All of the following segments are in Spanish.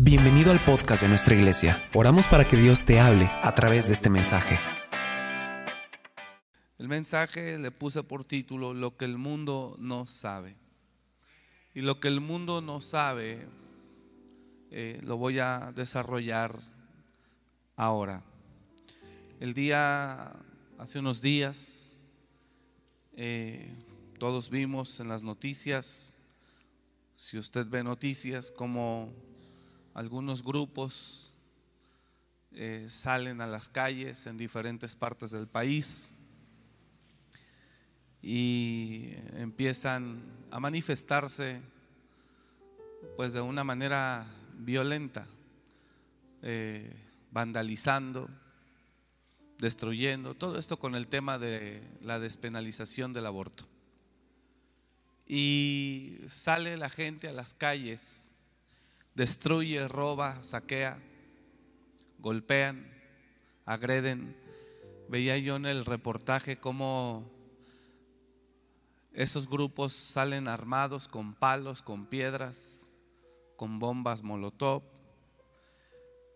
Bienvenido al podcast de nuestra iglesia. Oramos para que Dios te hable a través de este mensaje. El mensaje le puse por título Lo que el mundo no sabe. Y lo que el mundo no sabe eh, lo voy a desarrollar ahora. El día, hace unos días, eh, todos vimos en las noticias, si usted ve noticias, como algunos grupos eh, salen a las calles en diferentes partes del país y empiezan a manifestarse pues de una manera violenta, eh, vandalizando, destruyendo, todo esto con el tema de la despenalización del aborto. Y sale la gente a las calles destruye, roba, saquea, golpean, agreden. Veía yo en el reportaje cómo esos grupos salen armados con palos, con piedras, con bombas molotov.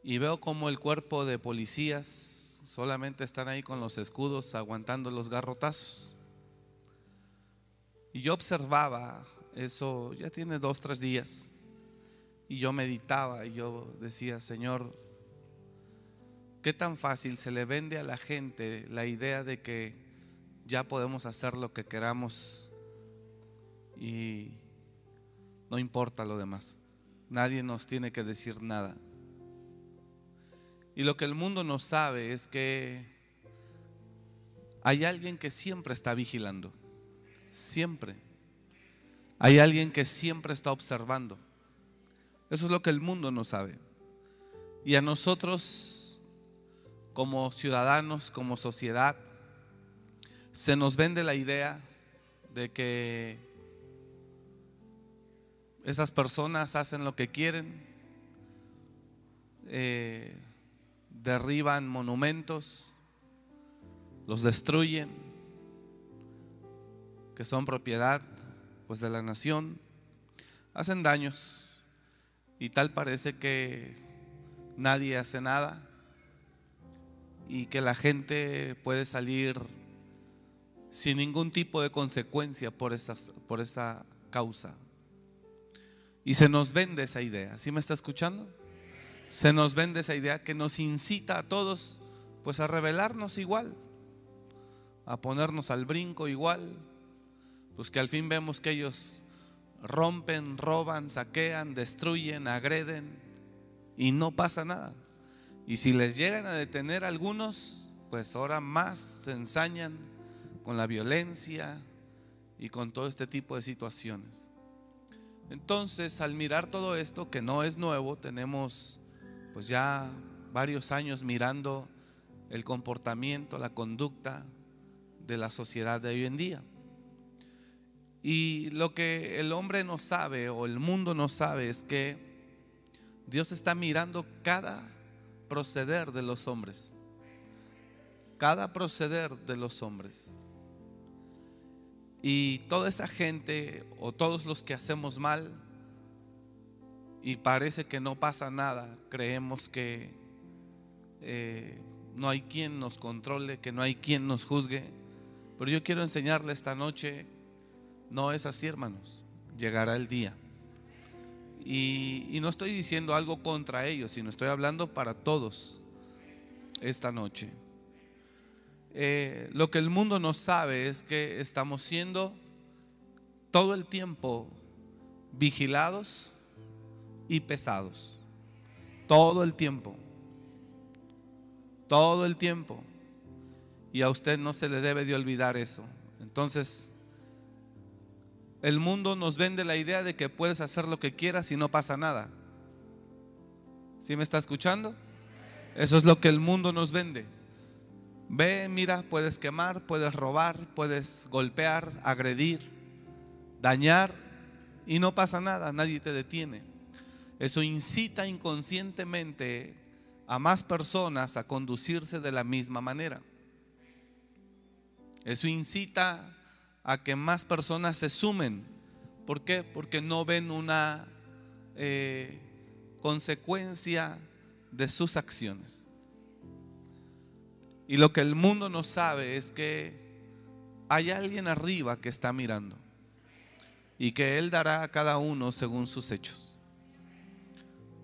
Y veo como el cuerpo de policías solamente están ahí con los escudos aguantando los garrotazos. Y yo observaba eso, ya tiene dos, tres días. Y yo meditaba y yo decía, Señor, ¿qué tan fácil se le vende a la gente la idea de que ya podemos hacer lo que queramos y no importa lo demás? Nadie nos tiene que decir nada. Y lo que el mundo no sabe es que hay alguien que siempre está vigilando. Siempre. Hay alguien que siempre está observando. Eso es lo que el mundo no sabe. Y a nosotros, como ciudadanos, como sociedad, se nos vende la idea de que esas personas hacen lo que quieren, eh, derriban monumentos, los destruyen, que son propiedad pues de la nación, hacen daños y tal parece que nadie hace nada y que la gente puede salir sin ningún tipo de consecuencia por, por esa causa. Y se nos vende esa idea, ¿sí me está escuchando? Se nos vende esa idea que nos incita a todos pues a rebelarnos igual, a ponernos al brinco igual, pues que al fin vemos que ellos rompen, roban, saquean, destruyen, agreden y no pasa nada. Y si les llegan a detener algunos, pues ahora más se ensañan con la violencia y con todo este tipo de situaciones. Entonces, al mirar todo esto, que no es nuevo, tenemos pues ya varios años mirando el comportamiento, la conducta de la sociedad de hoy en día. Y lo que el hombre no sabe o el mundo no sabe es que Dios está mirando cada proceder de los hombres. Cada proceder de los hombres. Y toda esa gente o todos los que hacemos mal y parece que no pasa nada, creemos que eh, no hay quien nos controle, que no hay quien nos juzgue. Pero yo quiero enseñarle esta noche no es así, hermanos. Llegará el día. Y, no estoy diciendo algo contra ellos, sino estoy hablando para todos esta noche. Eh, lo que el mundo no sabe es que estamos siendo todo el tiempo vigilados y pesados. Todo el tiempo. Todo el tiempo. Y a usted no se le debe de olvidar eso. Entonces, el mundo nos vende la idea de que puedes hacer lo que quieras y no pasa nada. ¿Sí me está escuchando? Eso es lo que el mundo nos vende. Ve, mira, puedes quemar, puedes robar, puedes golpear, agredir, dañar y no pasa nada, nadie te detiene. Eso incita inconscientemente a más personas a conducirse de la misma manera. Eso incita a que más personas se sumen. ¿Por qué? Porque no ven una, eh, consecuencia de sus acciones. Y lo que el mundo no sabe es que hay alguien arriba que está mirando y que Él dará a cada uno según sus hechos.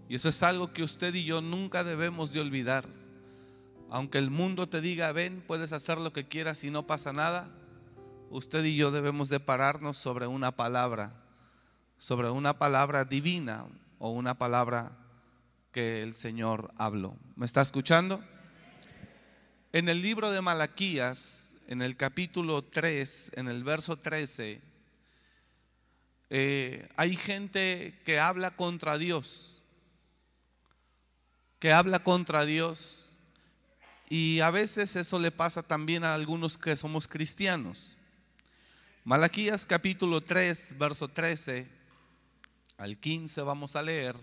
Y eso es algo que usted y yo nunca debemos de olvidar. Aunque el mundo te diga, ven, puedes hacer lo que quieras y no pasa nada, usted y yo debemos de pararnos sobre una palabra, sobre una palabra divina o una palabra que el Señor habló. ¿Me está escuchando? En el libro de Malaquías, en el capítulo 3, en el verso 13, eh, hay gente que habla contra Dios, que habla contra Dios, y a veces eso le pasa también a algunos que somos cristianos. Malaquías capítulo 3, verso 13 al 15 vamos a leer,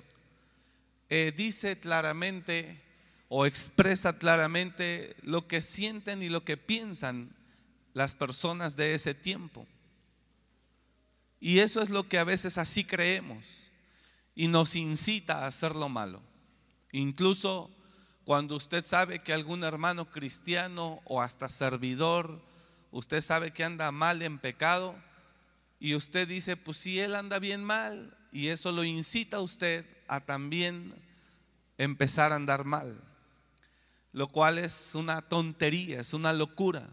eh, dice claramente o expresa claramente lo que sienten y lo que piensan las personas de ese tiempo. Y eso es lo que a veces así creemos y nos incita a hacer lo malo. Incluso cuando usted sabe que algún hermano cristiano o hasta servidor, usted sabe que anda mal en pecado y usted dice, pues si él anda bien mal y eso lo incita a usted a también empezar a andar mal, lo cual es una tontería, es una locura.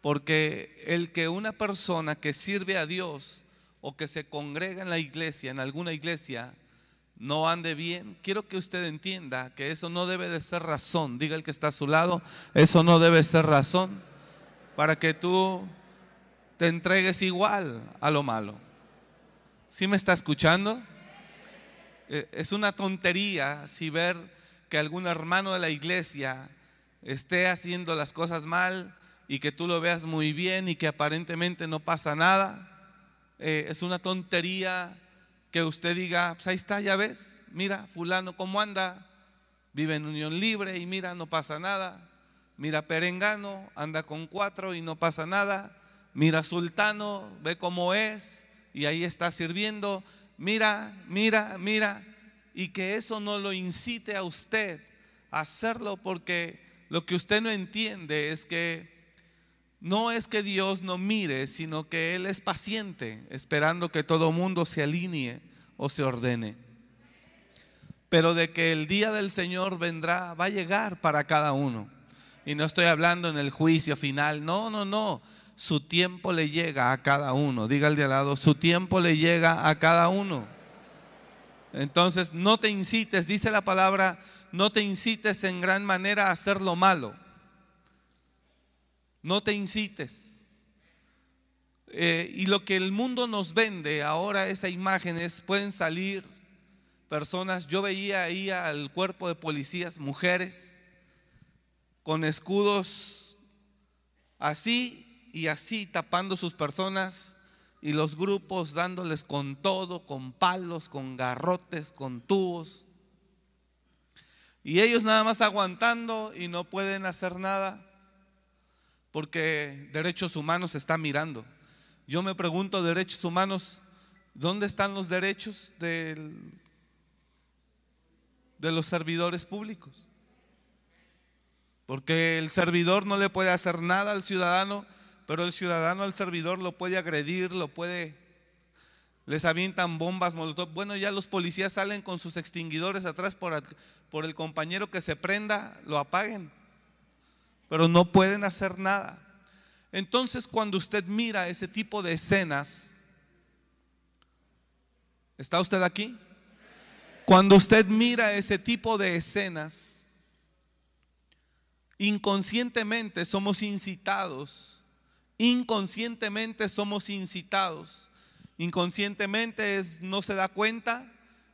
Porque el que una persona que sirve a Dios o que se congrega en la iglesia, en alguna iglesia, no ande bien, quiero que usted entienda que eso no debe de ser razón. Diga el que está a su lado, eso no debe ser razón para que tú te entregues igual a lo malo. ¿Sí me está escuchando? Eh, es una tontería si ver que algún hermano de la iglesia esté haciendo las cosas mal y que tú lo veas muy bien y que aparentemente no pasa nada. Eh, es una tontería que usted diga, pues ahí está, ya ves, mira, fulano cómo anda, vive en unión libre y mira, no pasa nada. Mira, Perengano anda con cuatro y no pasa nada. Mira, Sultano, ve cómo es y ahí está sirviendo mira, mira, mira, y que eso no lo incite a usted a hacerlo porque lo que usted no entiende es que no es que Dios no mire, sino que Él es paciente, esperando que todo mundo se alinee o se ordene. Pero de que el día del Señor vendrá, va a llegar para cada uno. Y no estoy hablando en el juicio final, no, no, no su tiempo le llega a cada uno. Diga al de al lado, su tiempo le llega a cada uno. Entonces, no te incites, dice la palabra, no te incites en gran manera a hacer lo malo. No te incites. Eh, y lo que el mundo nos vende ahora, esas imágenes, pueden salir personas, yo veía ahí al cuerpo de policías, mujeres, con escudos así y así tapando sus personas y los grupos dándoles con todo, con palos, con garrotes, con tubos. Y ellos nada más aguantando y no pueden hacer nada porque derechos humanos está mirando. Yo me pregunto, derechos humanos, ¿dónde están los derechos de los servidores públicos? Porque el servidor no le puede hacer nada al ciudadano pero el ciudadano, al servidor, lo puede agredir, lo puede... Les avientan bombas, molotov. Bueno, ya los policías salen con sus extinguidores atrás por, por el compañero que se prenda, lo apaguen. Pero no pueden hacer nada. Entonces, cuando usted mira ese tipo de escenas, ¿está usted aquí? Cuando usted mira ese tipo de escenas, inconscientemente somos incitados inconscientemente somos incitados. Inconscientemente es, no se da cuenta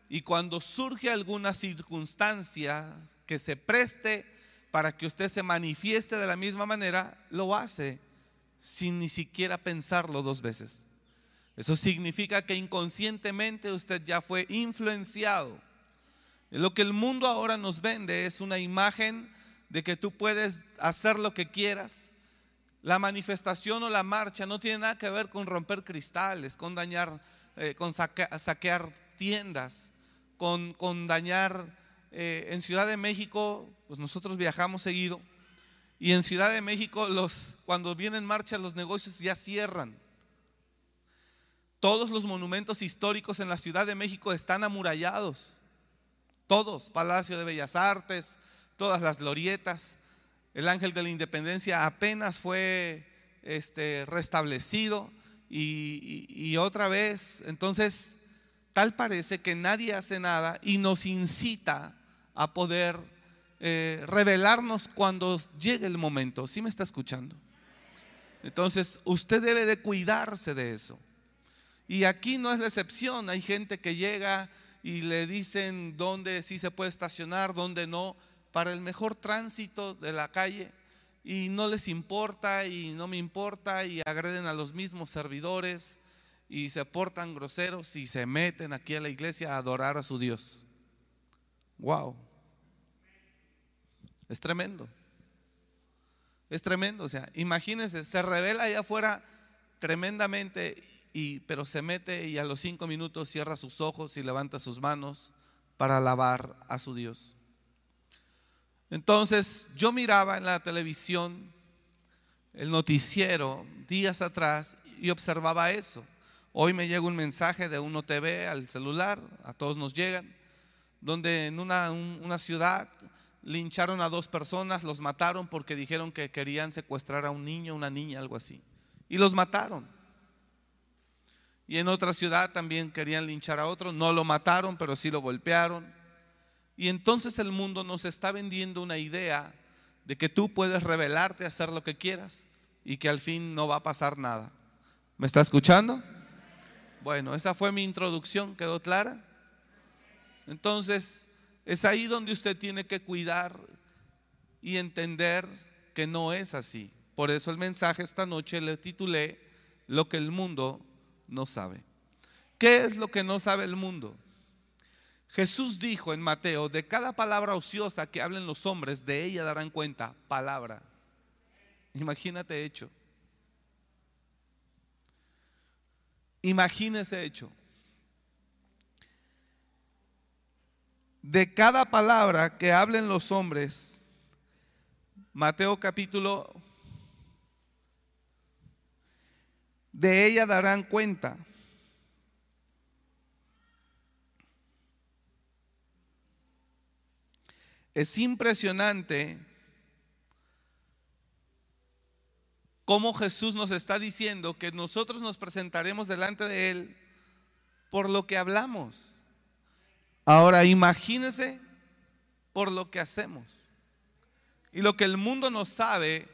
y cuando surge alguna circunstancia que se preste para que usted se manifieste de la misma manera, lo hace sin ni siquiera pensarlo dos veces. Eso significa que inconscientemente usted ya fue influenciado. Lo que el mundo ahora nos vende es una imagen de que tú puedes hacer lo que quieras, la manifestación o la marcha no tiene nada que ver con romper cristales, con dañar, eh, con saquear tiendas. con, con dañar. eh, en Ciudad de México, pues nosotros viajamos seguido. Y en Ciudad de México, los, cuando vienen marcha, los negocios ya cierran. Todos los monumentos históricos en la Ciudad de México están amurallados. Todos, Palacio de Bellas Artes, todas las glorietas. El Ángel de la Independencia apenas fue este, restablecido y, otra vez. Entonces, tal parece que nadie hace nada y nos incita a poder eh, revelarnos cuando llegue el momento. ¿Sí me está escuchando? Entonces, usted debe de cuidarse de eso. Y aquí no es la excepción. Hay gente que llega y le dicen dónde sí se puede estacionar, dónde no, para el mejor tránsito de la calle. Y no les importa y no me importa y agreden a los mismos servidores y se portan groseros y se meten aquí a la iglesia a adorar a su Dios. Wow. Es tremendo. Es tremendo, o sea, imagínense, se revela allá afuera tremendamente, y, pero se mete y a los cinco minutos cierra sus ojos y levanta sus manos para alabar a su Dios. Entonces yo miraba en la televisión el noticiero días atrás y observaba eso. Hoy me llega un mensaje de Uno TV al celular, a todos nos llegan, donde en una, un- una ciudad lincharon a dos personas, los mataron porque dijeron que querían secuestrar a un niño, una niña, algo así. Y los mataron. Y en otra ciudad también querían linchar a otro, no lo mataron, pero sí lo golpearon. Y entonces el mundo nos está vendiendo una idea de que tú puedes rebelarte, hacer lo que quieras y que al fin no va a pasar nada. ¿Me está escuchando? Bueno, esa fue mi introducción, ¿quedó clara? Entonces, es ahí donde usted tiene que cuidar y entender que no es así. Por eso el mensaje esta noche le titulé Lo que el mundo no sabe. ¿Qué es lo que no sabe el mundo? Jesús dijo en Mateo, de cada palabra ociosa que hablen los hombres, de ella darán cuenta, palabra. Imagínate hecho. Imagínese hecho. De cada palabra que hablen los hombres, Mateo capítulo, de ella darán cuenta. Es impresionante cómo Jesús nos está diciendo que nosotros nos presentaremos delante de Él por lo que hablamos. Ahora imagínese por lo que hacemos. Y lo que el mundo no sabe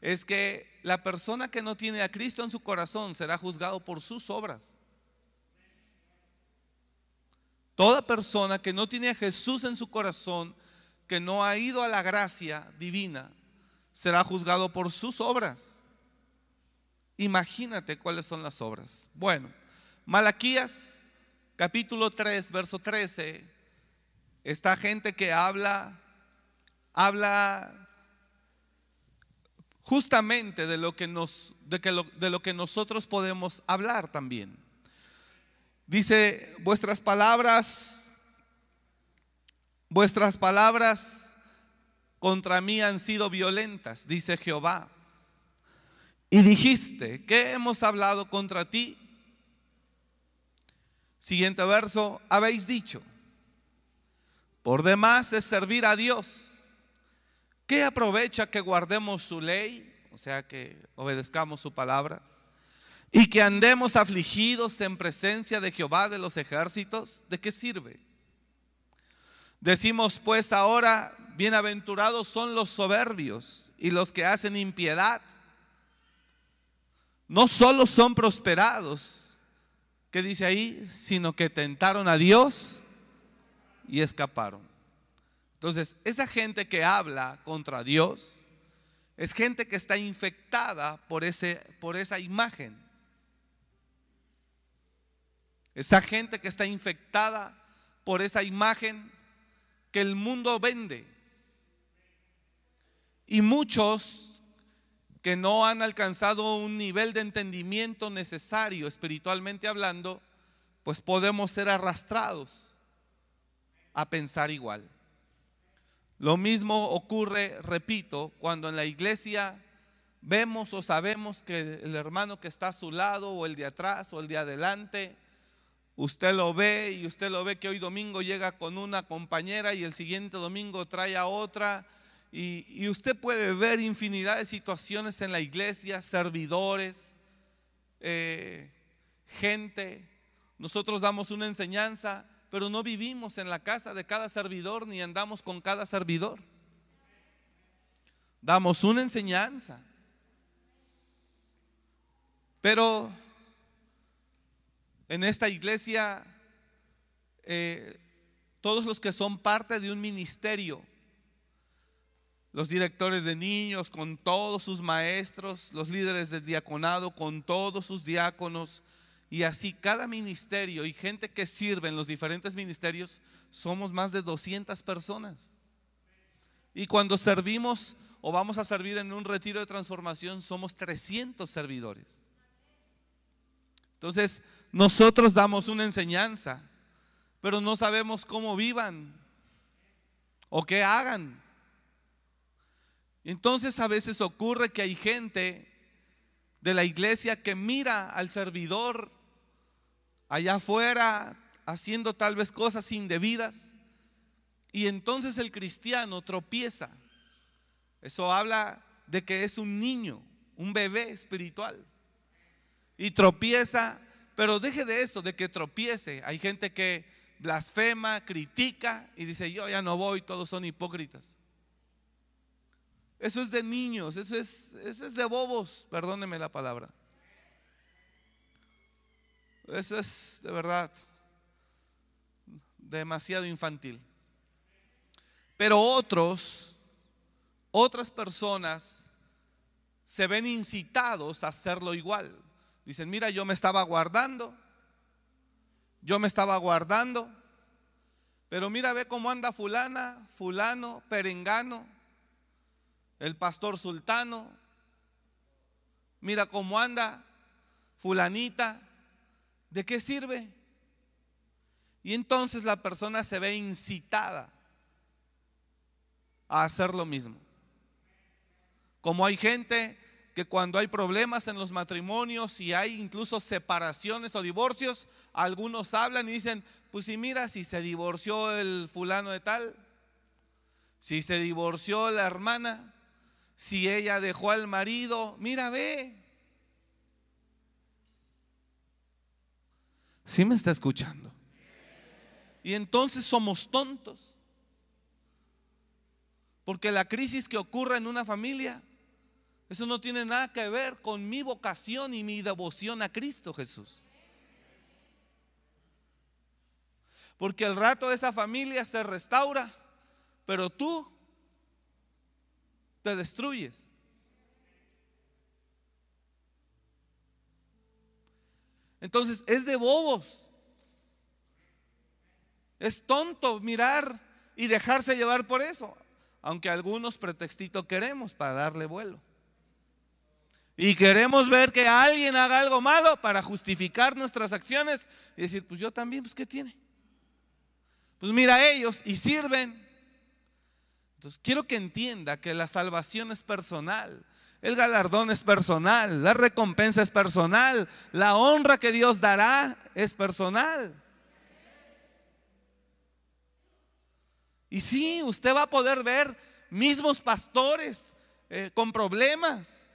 es que la persona que no tiene a Cristo en su corazón será juzgado por sus obras. Toda persona que no tiene a Jesús en su corazón, que no ha ido a la gracia divina, será juzgado por sus obras. Imagínate cuáles son las obras. Bueno, Malaquías capítulo 3, verso 13, esta gente que habla, habla justamente de lo que, nos, de que lo, de lo que nosotros podemos hablar también. Dice, vuestras palabras, vuestras palabras contra mí han sido violentas, dice Jehová. Y dijiste, ¿qué hemos hablado contra ti? Siguiente verso, habéis dicho, por demás es servir a Dios. ¿Qué aprovecha que guardemos su ley? O sea, que obedezcamos su palabra. Y que andemos afligidos en presencia de Jehová de los ejércitos. ¿De qué sirve? Decimos pues ahora, bienaventurados son los soberbios y los que hacen impiedad. No solo son prosperados, ¿qué dice ahí? Sino que tentaron a Dios y escaparon. Entonces, esa gente que habla contra Dios es gente que está infectada por, ese, por esa imagen. Esa gente que está infectada por esa imagen que el mundo vende. Y muchos que no han alcanzado un nivel de entendimiento necesario espiritualmente hablando, pues podemos ser arrastrados a pensar igual. Lo mismo ocurre, repito, cuando en la iglesia vemos o sabemos que el hermano que está a su lado o el de atrás o el de adelante, usted lo ve y usted lo ve que hoy domingo llega con una compañera y el siguiente domingo trae a otra. Y, usted puede ver infinidad de situaciones en la iglesia, servidores, eh, gente. Nosotros damos una enseñanza, pero no vivimos en la casa de cada servidor ni andamos con cada servidor. Damos una enseñanza. Pero en esta iglesia, eh, todos los que son parte de un ministerio, los directores de niños con todos sus maestros, los líderes del diaconado con todos sus diáconos, y así cada ministerio y gente que sirve en los diferentes ministerios, somos más de 200 personas. Y cuando servimos o vamos a servir en un retiro de transformación, somos 300 servidores. Entonces, nosotros damos una enseñanza, pero no sabemos cómo vivan o qué hagan. Entonces a veces ocurre que hay gente de la iglesia que mira al servidor allá afuera haciendo tal vez cosas indebidas y entonces el cristiano tropieza. Eso habla de que es un niño, un bebé espiritual y tropieza, pero deje de eso, de que tropiece. Hay gente que blasfema, critica y dice, yo ya no voy, todos son hipócritas. Eso es de niños, eso es, eso es de bobos, perdóneme la palabra. Eso es de verdad demasiado infantil. Pero otros, otras personas se ven incitados a hacerlo igual. Dicen, mira, yo me estaba guardando, yo me estaba guardando, pero mira, ve cómo anda fulana, fulano, perengano, el pastor sultano, mira cómo anda fulanita, ¿de qué sirve? Y entonces la persona se ve incitada a hacer lo mismo. Como hay gente que cuando hay problemas en los matrimonios y hay incluso separaciones o divorcios, algunos hablan y dicen, pues si mira, si se divorció el fulano de tal, si se divorció la hermana, si ella dejó al marido, mira, ve. ¿Sí me está escuchando? Y entonces somos tontos. Porque la crisis que ocurre en una familia eso no tiene nada que ver con mi vocación y mi devoción a Cristo Jesús. Porque el rato de esa familia se restaura, pero tú te destruyes. Entonces es de bobos. Es tonto mirar y dejarse llevar por eso, aunque algunos pretextitos queremos para darle vuelo. Y queremos ver que alguien haga algo malo para justificar nuestras acciones y decir, pues yo también, pues ¿qué tiene? Pues mira ellos y sirven. Entonces quiero que entienda que la salvación es personal, el galardón es personal, la recompensa es personal, la honra que Dios dará es personal. Y sí, usted va a poder ver mismos pastores eh, con problemas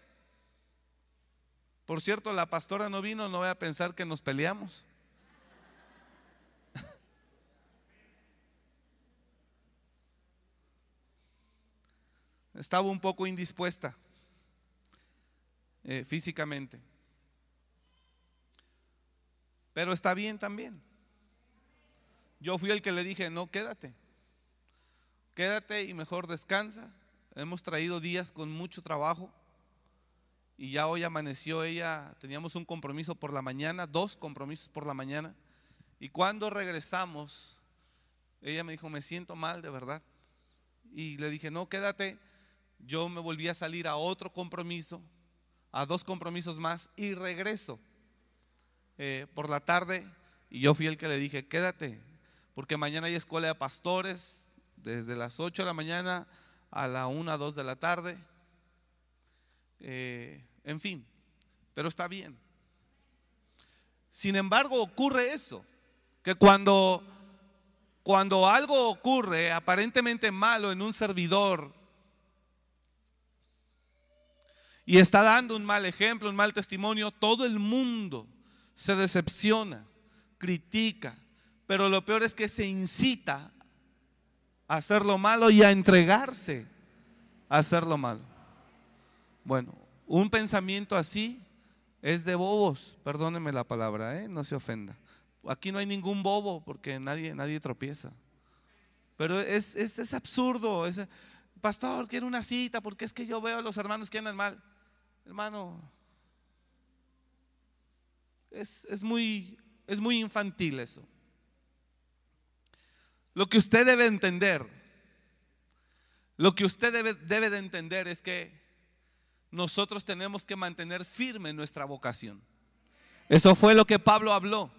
por cierto, la pastora no vino, no voy a pensar que nos peleamos. Estaba un poco indispuesta eh, físicamente. Pero está bien también. Yo fui el que le dije, no, quédate. Quédate y mejor descansa. Hemos traído días con mucho trabajo y ya hoy amaneció ella, teníamos un compromiso por la mañana, dos compromisos por la mañana, y cuando regresamos, ella me dijo, me siento mal de verdad. Y le dije, no, quédate. Yo me volví a salir a otro compromiso, a dos compromisos más, y regreso eh, por la tarde. Y yo fui el que le dije, quédate, porque mañana hay escuela de pastores desde las 8 de la mañana a la 1, 2 de la tarde. Eh, en fin, pero está bien. Sin embargo, ocurre eso, que cuando, cuando algo ocurre aparentemente malo en un servidor y está dando un mal ejemplo, un mal testimonio, todo el mundo se decepciona, critica, pero lo peor es que se incita a hacer lo malo y a entregarse a hacer lo malo. Bueno, un pensamiento así es de bobos, perdóneme la palabra, ¿eh? no se ofenda. Aquí no hay ningún bobo porque nadie, nadie tropieza. Pero es, es, es absurdo. Pastor, quiero una cita porque es que yo veo a los hermanos que andan mal. Hermano, es, es, muy, es muy infantil eso. Lo que usted debe entender, lo que usted debe, debe de entender es que nosotros tenemos que mantener firme nuestra vocación. Eso fue lo que Pablo habló.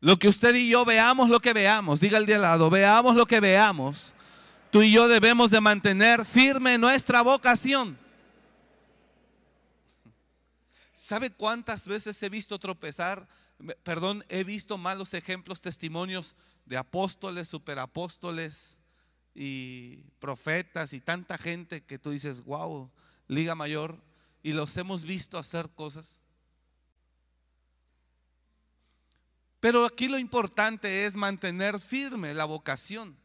Lo que usted y yo veamos lo que veamos, diga el de al lado, veamos lo que veamos. Tú y yo debemos de mantener firme nuestra vocación. ¿Sabe cuántas veces he visto tropezar? Perdón, he visto malos ejemplos, testimonios de apóstoles, superapóstoles y profetas y tanta gente que tú dices, wow, Liga Mayor, y los hemos visto hacer cosas. Pero aquí lo importante es mantener firme la vocación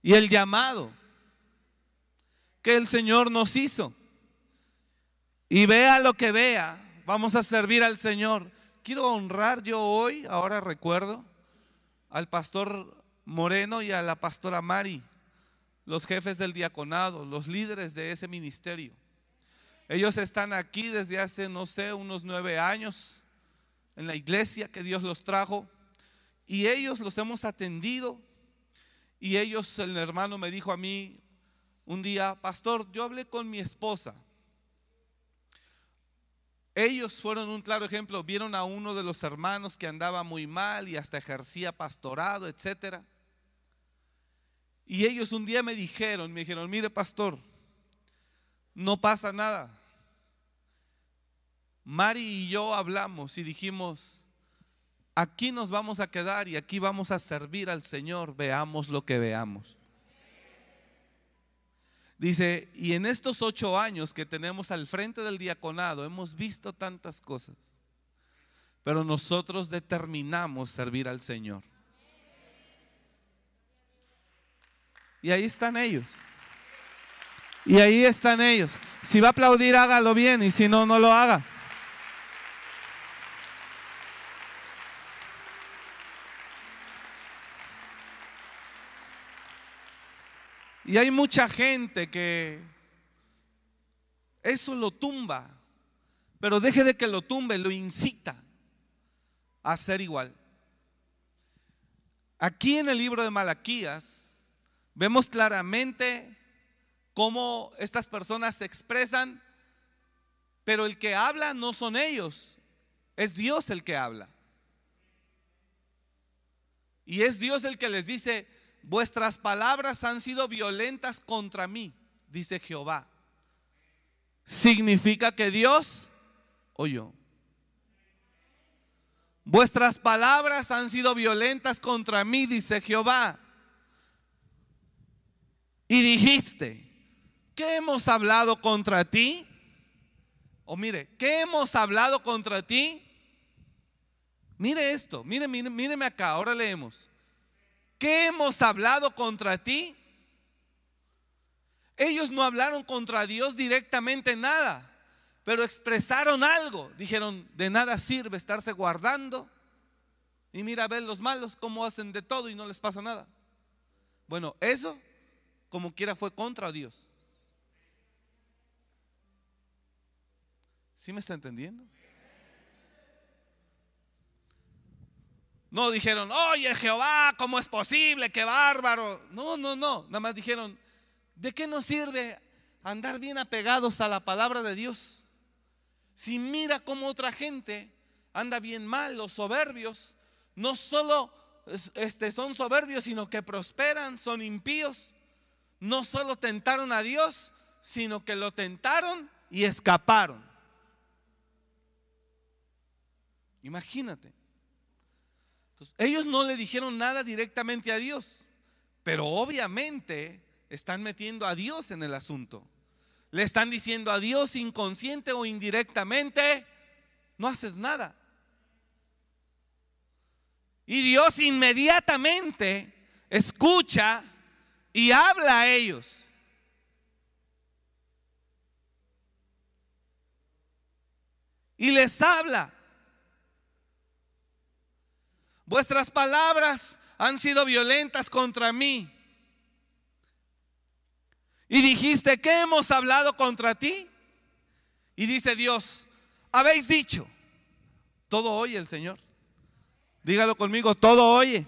y el llamado que el Señor nos hizo. Y vea lo que vea, vamos a servir al Señor. Quiero honrar yo hoy, ahora recuerdo, al pastor Moreno y a la pastora Mari los jefes del diaconado, los líderes de ese ministerio. Ellos están aquí desde hace, no sé, unos nueve años en la iglesia que Dios los trajo y ellos los hemos atendido y ellos, el hermano me dijo a mí un día, pastor, yo hablé con mi esposa. Ellos fueron un claro ejemplo, vieron a uno de los hermanos que andaba muy mal y hasta ejercía pastorado, etcétera. Y ellos un día me dijeron, me dijeron, mire pastor, no pasa nada. Mari y yo hablamos y dijimos, aquí nos vamos a quedar y aquí vamos a servir al Señor, veamos lo que veamos. Dice, y en estos ocho años que tenemos al frente del diaconado hemos visto tantas cosas, pero nosotros determinamos servir al Señor. Y ahí están ellos. Y ahí están ellos. Si va a aplaudir, hágalo bien. Y si no, no lo haga. Y hay mucha gente que eso lo tumba. Pero deje de que lo tumbe, lo incita a ser igual. Aquí en el libro de Malaquías Vemos claramente cómo estas personas se expresan, pero el que habla no son ellos, es Dios el que habla. Y es Dios el que les dice, vuestras palabras han sido violentas contra mí, dice Jehová. Significa que Dios oyó. Vuestras palabras han sido violentas contra mí, dice Jehová y dijiste, ¿qué hemos hablado contra ti? O mire, ¿qué hemos hablado contra ti? Mire esto, mire, mire, míreme acá, ahora leemos. ¿Qué hemos hablado contra ti? Ellos no hablaron contra Dios directamente nada, pero expresaron algo. Dijeron, de nada sirve estarse guardando. Y mira a ver los malos cómo hacen de todo y no les pasa nada. Bueno, eso como quiera fue contra Dios. ¿Sí me está entendiendo? No dijeron, oye Jehová, ¿cómo es posible? ¡Qué bárbaro! No, no, no. Nada más dijeron, ¿de qué nos sirve andar bien apegados a la palabra de Dios? Si mira cómo otra gente anda bien mal, los soberbios, no solo este, son soberbios, sino que prosperan, son impíos. No solo tentaron a Dios, sino que lo tentaron y escaparon. Imagínate. ellos no le dijeron nada directamente a Dios, pero obviamente están metiendo a Dios en el asunto. Le están diciendo a Dios inconsciente o indirectamente, no haces nada. Y Dios inmediatamente escucha y habla a ellos. Y les habla. Vuestras palabras han sido violentas contra mí. Y dijiste, ¿qué hemos hablado contra ti? Y dice Dios, habéis dicho, todo oye el Señor. Dígalo conmigo, todo oye.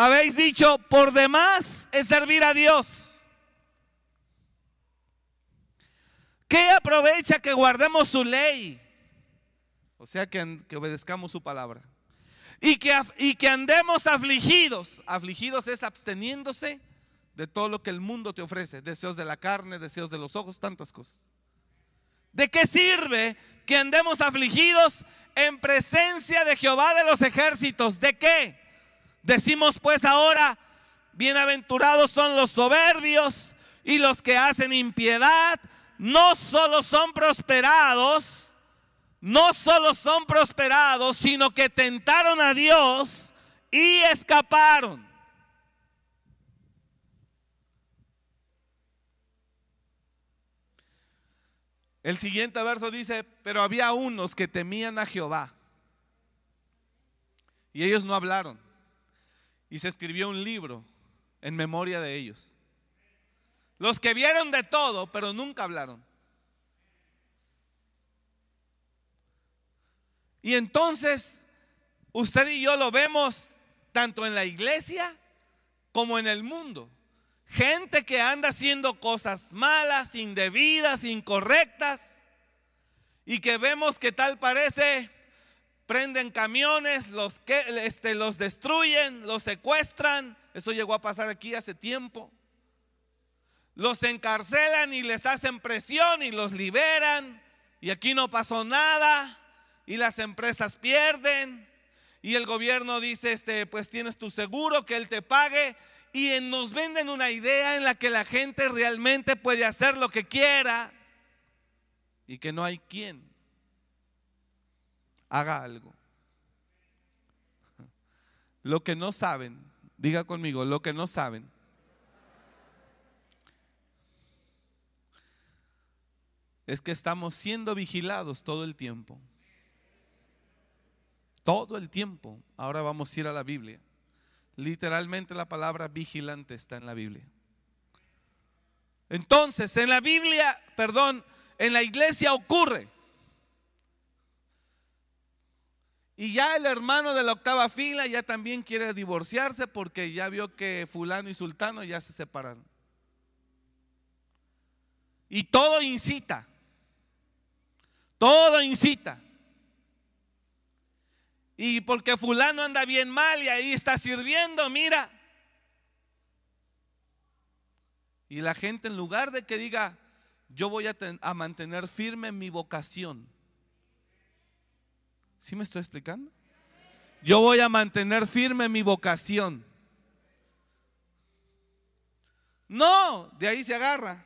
Habéis dicho, por demás es servir a Dios. ¿Qué aprovecha que guardemos su ley? O sea, que, obedezcamos su palabra. Y que, y que andemos afligidos. Afligidos es absteniéndose de todo lo que el mundo te ofrece. Deseos de la carne, deseos de los ojos, tantas cosas. ¿De qué sirve que andemos afligidos en presencia de Jehová de los ejércitos. ¿De qué? Decimos pues ahora, bienaventurados son los soberbios y los que hacen impiedad, no solo son prosperados, no solo son prosperados, sino que tentaron a Dios y escaparon. El siguiente verso dice, pero había unos que temían a Jehová. Y ellos no hablaron. Y se escribió un libro en memoria de ellos. Los que vieron de todo, pero nunca hablaron. Y entonces, usted y yo lo vemos tanto en la iglesia como en el mundo. Gente que anda haciendo cosas malas, indebidas, incorrectas, y que vemos que tal parece, prenden camiones, los, que, este, los destruyen, los secuestran. Eso llegó a pasar aquí hace tiempo. Los encarcelan y les hacen presión y los liberan. Y aquí no pasó nada. Y las empresas pierden. Y el gobierno dice, este, pues tienes tu seguro, que él te pague y nos venden una idea en la que la gente realmente puede hacer lo que quiera y que no hay quien haga algo. Lo que no saben, diga conmigo, lo que no saben. Es que estamos siendo vigilados todo el tiempo. Todo el tiempo. Ahora vamos a ir a la Biblia. Literalmente la palabra vigilante está en la Biblia. Entonces, en la Biblia, perdón, en la iglesia ocurre. Y ya el hermano de la octava fila ya también quiere divorciarse porque ya vio que fulano y sultano ya se separaron. Y todo incita. Todo incita. Y porque fulano anda bien mal y ahí está sirviendo, mira. Y la gente en lugar de que diga, yo voy a, mantener firme mi vocación. ¿Sí me estoy explicando? Yo voy a mantener firme mi vocación. No, de ahí se agarra.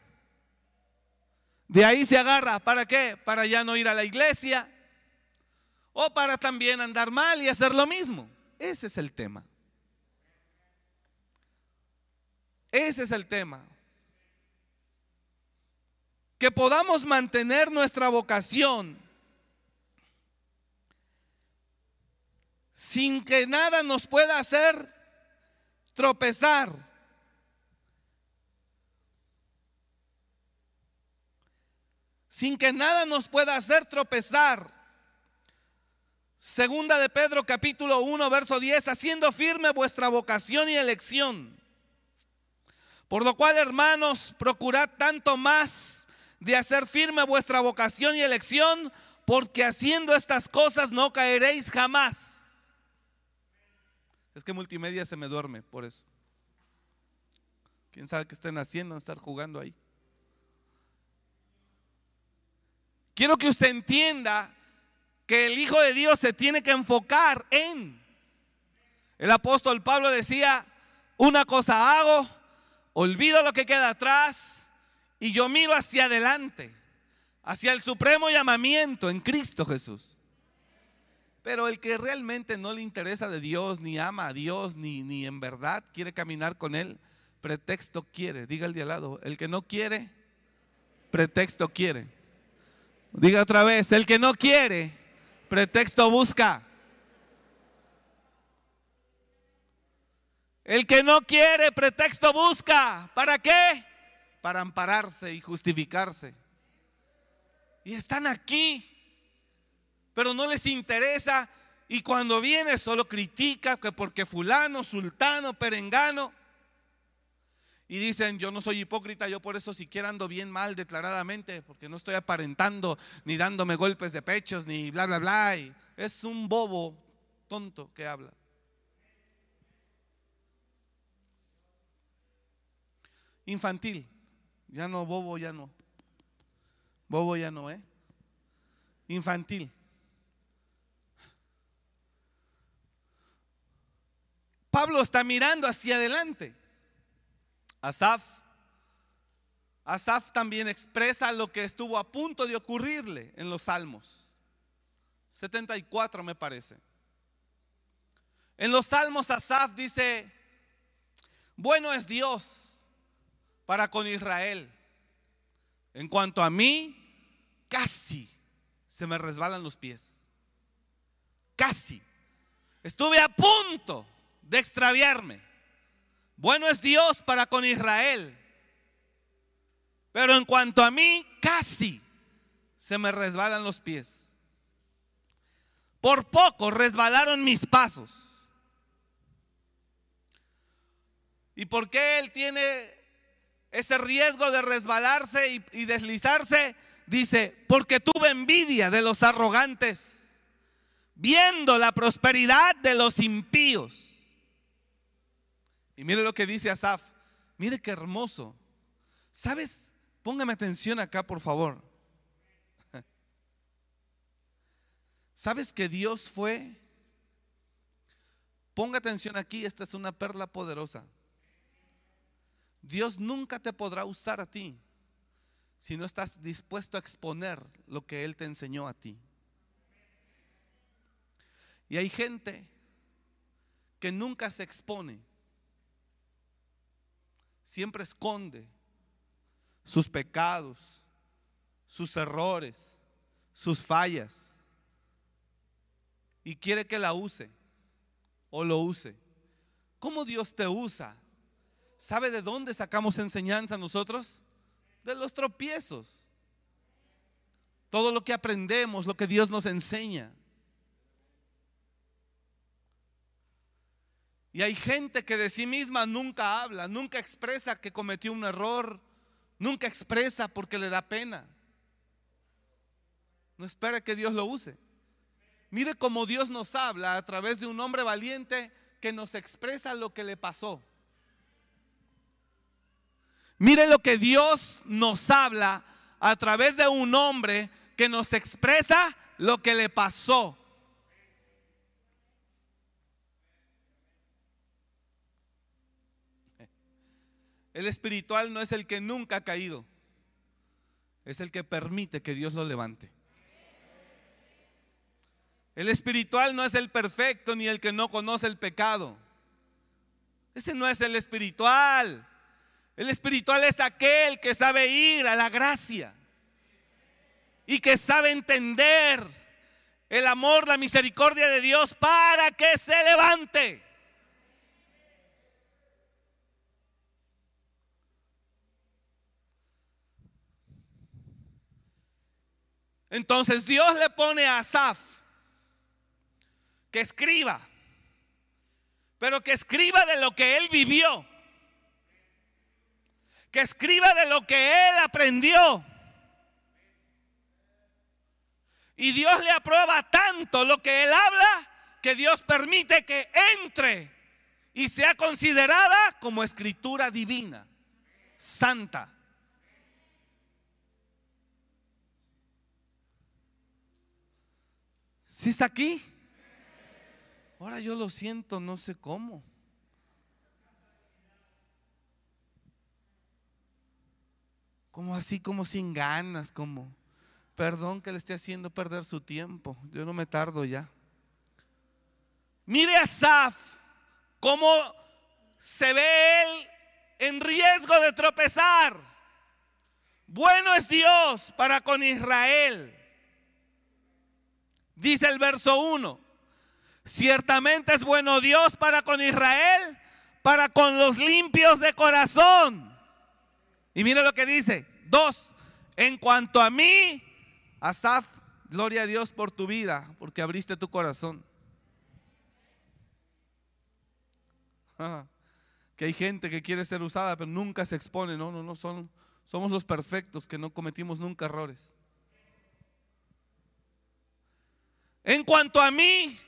De ahí se agarra. ¿Para qué? Para ya no ir a la iglesia, o para también andar mal y hacer lo mismo. Ese es el tema. Ese es el tema. Que podamos mantener nuestra vocación sin que nada nos pueda hacer tropezar. Sin que nada nos pueda hacer tropezar. Segunda de Pedro capítulo 1 verso 10, haciendo firme vuestra vocación y elección. Por lo cual, hermanos, procurad tanto más de hacer firme vuestra vocación y elección, porque haciendo estas cosas no caeréis jamás. Es que multimedia se me duerme por eso. ¿Quién sabe qué estén haciendo? Estar jugando ahí. Quiero que usted entienda que el Hijo de Dios se tiene que enfocar en. El apóstol Pablo decía, una cosa hago, olvido lo que queda atrás y yo miro hacia adelante, hacia el supremo llamamiento en Cristo Jesús. Pero el que realmente no le interesa de Dios, ni ama a Dios, ni, ni en verdad quiere caminar con Él, pretexto quiere. Diga el de al lado, el que no quiere, pretexto quiere. Diga otra vez, el que no quiere, pretexto busca. El que no quiere, pretexto busca. ¿Para qué? Para ampararse y justificarse. Y están aquí, pero no les interesa. Y cuando viene solo critica que porque fulano, sultano, perengano. Y dicen, yo no soy hipócrita, yo por eso siquiera ando bien mal declaradamente, porque no estoy aparentando, ni dándome golpes de pechos, ni bla, bla, bla. es un bobo tonto que habla. Infantil, ya no, bobo ya no. Bobo ya no, ¿eh? Infantil. Pablo está mirando hacia adelante. Asaf. Asaf también expresa lo que estuvo a punto de ocurrirle en los Salmos. 74 me parece. En los Salmos Asaf dice, bueno es Dios para con Israel. En cuanto a mí, casi se me resbalan los pies. Casi. Estuve a punto de extraviarme. Bueno es Dios para con Israel. Pero en cuanto a mí, casi se me resbalan los pies. Por poco resbalaron mis pasos. ¿Y por qué él tiene ese riesgo de resbalarse y, deslizarse? Dice, porque tuve envidia de los arrogantes, viendo la prosperidad de los impíos. Y mire lo que dice Asaf. Mire qué hermoso. ¿Sabes? Póngame atención acá, por favor. ¿Sabes que Dios fue? Ponga atención aquí, esta es una perla poderosa. Dios nunca te podrá usar a ti si no estás dispuesto a exponer lo que Él te enseñó a ti. Y hay gente que nunca se expone siempre esconde sus pecados, sus errores, sus fallas. Y quiere que la use o lo use. ¿Cómo Dios te usa? ¿Sabe de dónde sacamos enseñanza nosotros? De los tropiezos. Todo lo que aprendemos, lo que Dios nos enseña. Y hay gente que de sí misma nunca habla, nunca expresa que cometió un error, nunca expresa porque le da pena. No espera que Dios lo use. Mire cómo Dios nos habla a través de un hombre valiente que nos expresa lo que le pasó. Mire lo que Dios nos habla a través de un hombre que nos expresa lo que le pasó. El espiritual no es el que nunca ha caído, es el que permite que Dios lo levante. El espiritual no es el perfecto ni el que no conoce el pecado. Ese no es el espiritual. El espiritual es aquel que sabe ir a la gracia y que sabe entender el amor, la misericordia de Dios para que se levante. Entonces Dios le pone a Asaf que escriba, pero que escriba de lo que él vivió, que escriba de lo que él aprendió. Y Dios le aprueba tanto lo que él habla que Dios permite que entre y sea considerada como escritura divina, santa. ¿Sí está aquí? Ahora yo lo siento, no sé cómo. Como así, como sin ganas, como, perdón que le esté haciendo perder su tiempo. Yo no me tardo ya. Mire a Saf, cómo se ve él en riesgo de tropezar. Bueno es Dios para con Israel. Dice el verso 1. Ciertamente es bueno Dios para con Israel, para con los limpios de corazón. Y mire lo que dice. Dos, en cuanto a mí, Asaf, gloria a Dios por tu vida, porque abriste tu corazón. que hay gente que quiere ser usada, pero nunca se expone. No, no, no, son, somos los perfectos que no cometimos nunca errores. En cuanto a mí,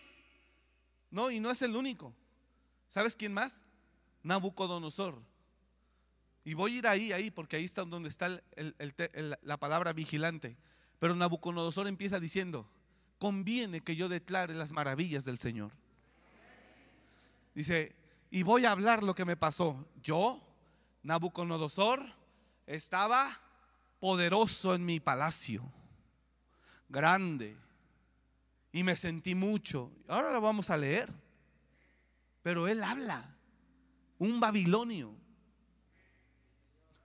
no, y no es el único. ¿Sabes quién más? Nabucodonosor. Y voy a ir ahí, ahí, porque ahí está donde está la palabra vigilante. Pero Nabucodonosor empieza diciendo, conviene que yo declare las maravillas del Señor. Dice, y voy a hablar lo que me pasó. Yo, Nabucodonosor, estaba poderoso en mi palacio, grande, y me sentí mucho. Ahora lo vamos a leer. Pero él habla, un babilonio.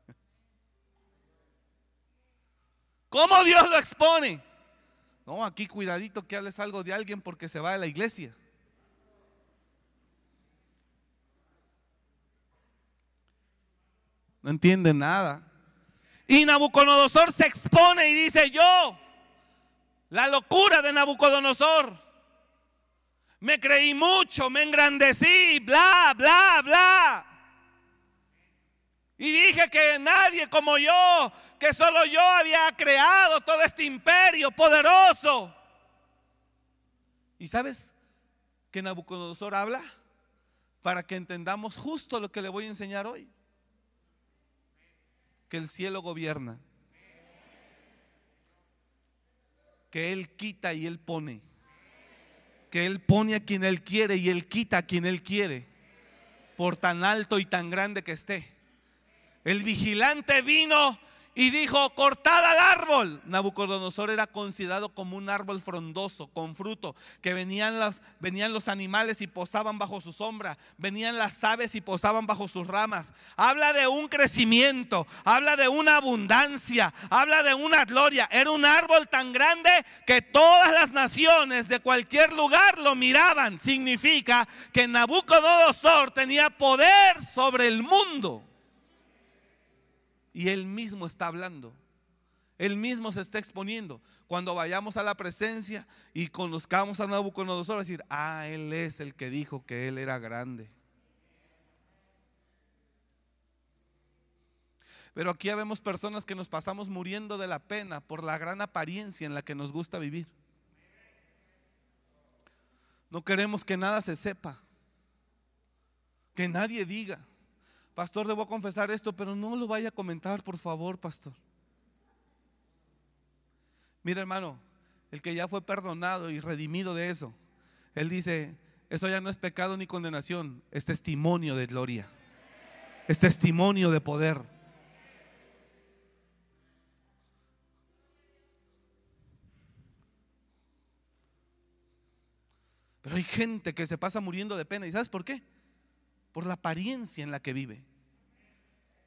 ¿Cómo Dios lo expone? No, aquí cuidadito que hables algo de alguien porque se va de la iglesia. No entiende nada. Y Nabucodonosor se expone y dice, yo la locura de Nabucodonosor. Me creí mucho, me engrandecí, bla, bla, bla. Y dije que nadie como yo, que solo yo había creado todo este imperio poderoso. ¿Y sabes que Nabucodonosor habla? Para que entendamos justo lo que le voy a enseñar hoy. Que el cielo gobierna. Que Él quita y Él pone. Que Él pone a quien Él quiere y Él quita a quien Él quiere. Por tan alto y tan grande que esté. El vigilante vino y dijo, cortad al árbol. Nabucodonosor era considerado como un árbol frondoso, con fruto, que venían los, venían los animales y posaban bajo su sombra, venían las aves y posaban bajo sus ramas. Habla de un crecimiento, habla de una abundancia, habla de una gloria. Era un árbol tan grande que todas las naciones de cualquier lugar lo miraban. Significa que Nabucodonosor tenía poder sobre el mundo. Y Él mismo está hablando. Él mismo se está exponiendo. Cuando vayamos a la presencia y conozcamos a Nabucodonosor, decir, ah, Él es el que dijo que Él era grande. Pero aquí vemos personas que nos pasamos muriendo de la pena por la gran apariencia en la que nos gusta vivir. No queremos que nada se sepa, que nadie diga. Pastor, debo confesar esto, pero no lo vaya a comentar, por favor, pastor. Mira, hermano, el que ya fue perdonado y redimido de eso, él dice, eso ya no es pecado ni condenación, es testimonio de gloria, es testimonio de poder. Pero hay gente que se pasa muriendo de pena. ¿Y sabes por qué? Por la apariencia en la que vive.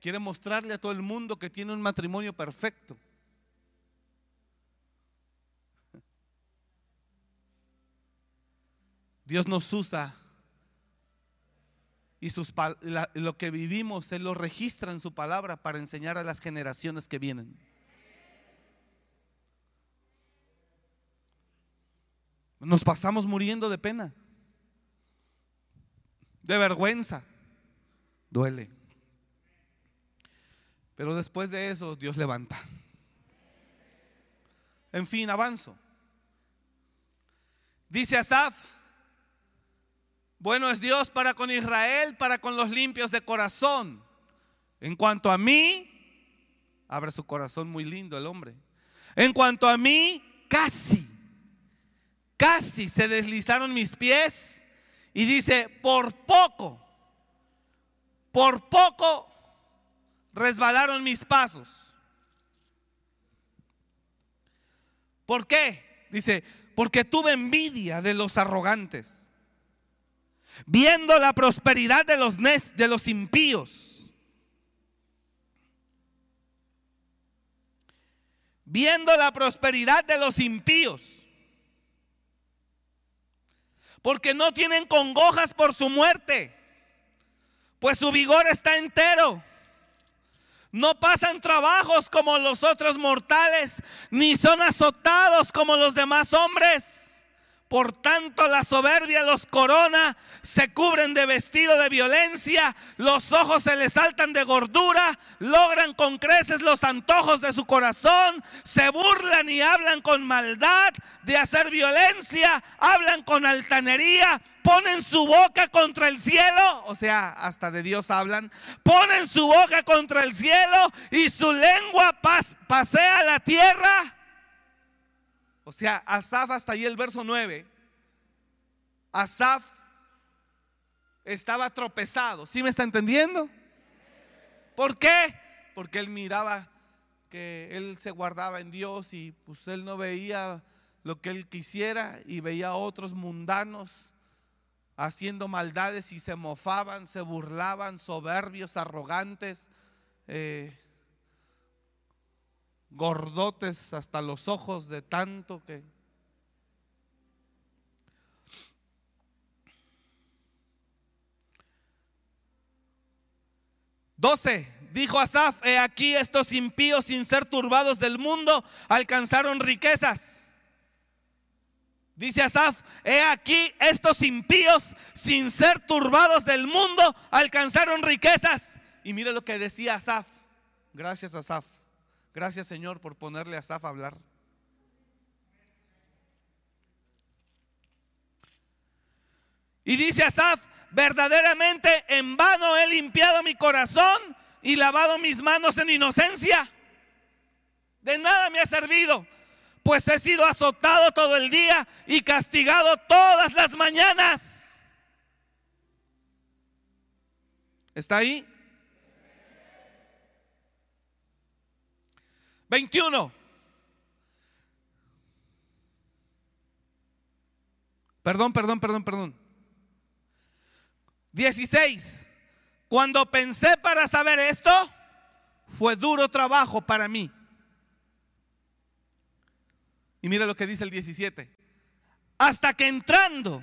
Quiere mostrarle a todo el mundo que tiene un matrimonio perfecto. Dios nos usa y sus, lo que vivimos, Él lo registra en su palabra para enseñar a las generaciones que vienen. Nos pasamos muriendo de pena, vergüenza. Duele. Pero después de eso Dios levanta. En fin, avanzo. Dice Asaf, bueno es Dios para con Israel, para con los limpios de corazón. En cuanto a mí, abre su corazón muy lindo el hombre. En cuanto a mí, casi, casi se deslizaron mis pies. Y dice, por poco, por poco resbalaron mis pasos. ¿Por qué? Dice, porque tuve envidia de los arrogantes, viendo la prosperidad de los, de los impíos, viendo la prosperidad de los impíos, porque no tienen congojas por su muerte, pues su vigor está entero. No pasan trabajos como los otros mortales, ni son azotados como los demás hombres. Por tanto, la soberbia los corona, se cubren de vestido de violencia, los ojos se les saltan de gordura, logran con creces los antojos de su corazón, se burlan y hablan con maldad de hacer violencia, hablan con altanería, ponen su boca contra el cielo, o sea, hasta de Dios hablan, ponen su boca contra el cielo y su lengua pasea la tierra. O sea, Asaf hasta ahí el verso 9. Asaf estaba tropezado. ¿Sí me está entendiendo? ¿Por qué? Porque él miraba que él se guardaba en Dios y pues él no veía lo que él quisiera y veía a otros mundanos haciendo maldades y se mofaban, se burlaban, soberbios, arrogantes. Eh, gordotes hasta los ojos de tanto que... Doce, dijo Asaf, he aquí estos impíos sin ser turbados del mundo alcanzaron riquezas. Dice Asaf, he aquí estos impíos sin ser turbados del mundo alcanzaron riquezas. Y mire lo que decía Asaf. Gracias Asaf. Gracias Señor por ponerle a Asaf a hablar. Y dice Asaf, verdaderamente en vano he limpiado mi corazón y lavado mis manos en inocencia. De nada me ha servido, pues he sido azotado todo el día y castigado todas las mañanas. ¿Está ahí? 21. Perdón, perdón, perdón, perdón. 16. Cuando pensé para saber esto, fue duro trabajo para mí. Y mira lo que dice el 17. Hasta que entrando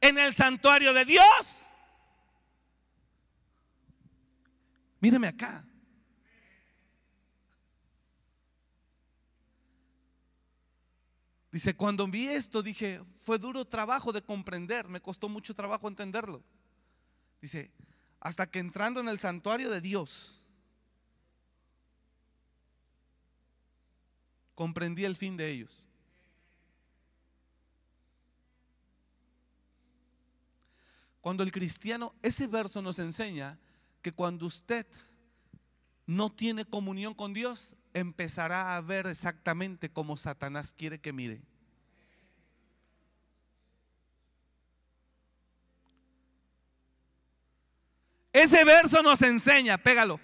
en el santuario de Dios, míreme acá. Dice, cuando vi esto, dije, fue duro trabajo de comprender, me costó mucho trabajo entenderlo. Dice, hasta que entrando en el santuario de Dios, comprendí el fin de ellos. Cuando el cristiano, ese verso nos enseña que cuando usted no tiene comunión con Dios, empezará a ver exactamente como Satanás quiere que mire. Ese verso nos enseña, pégalo.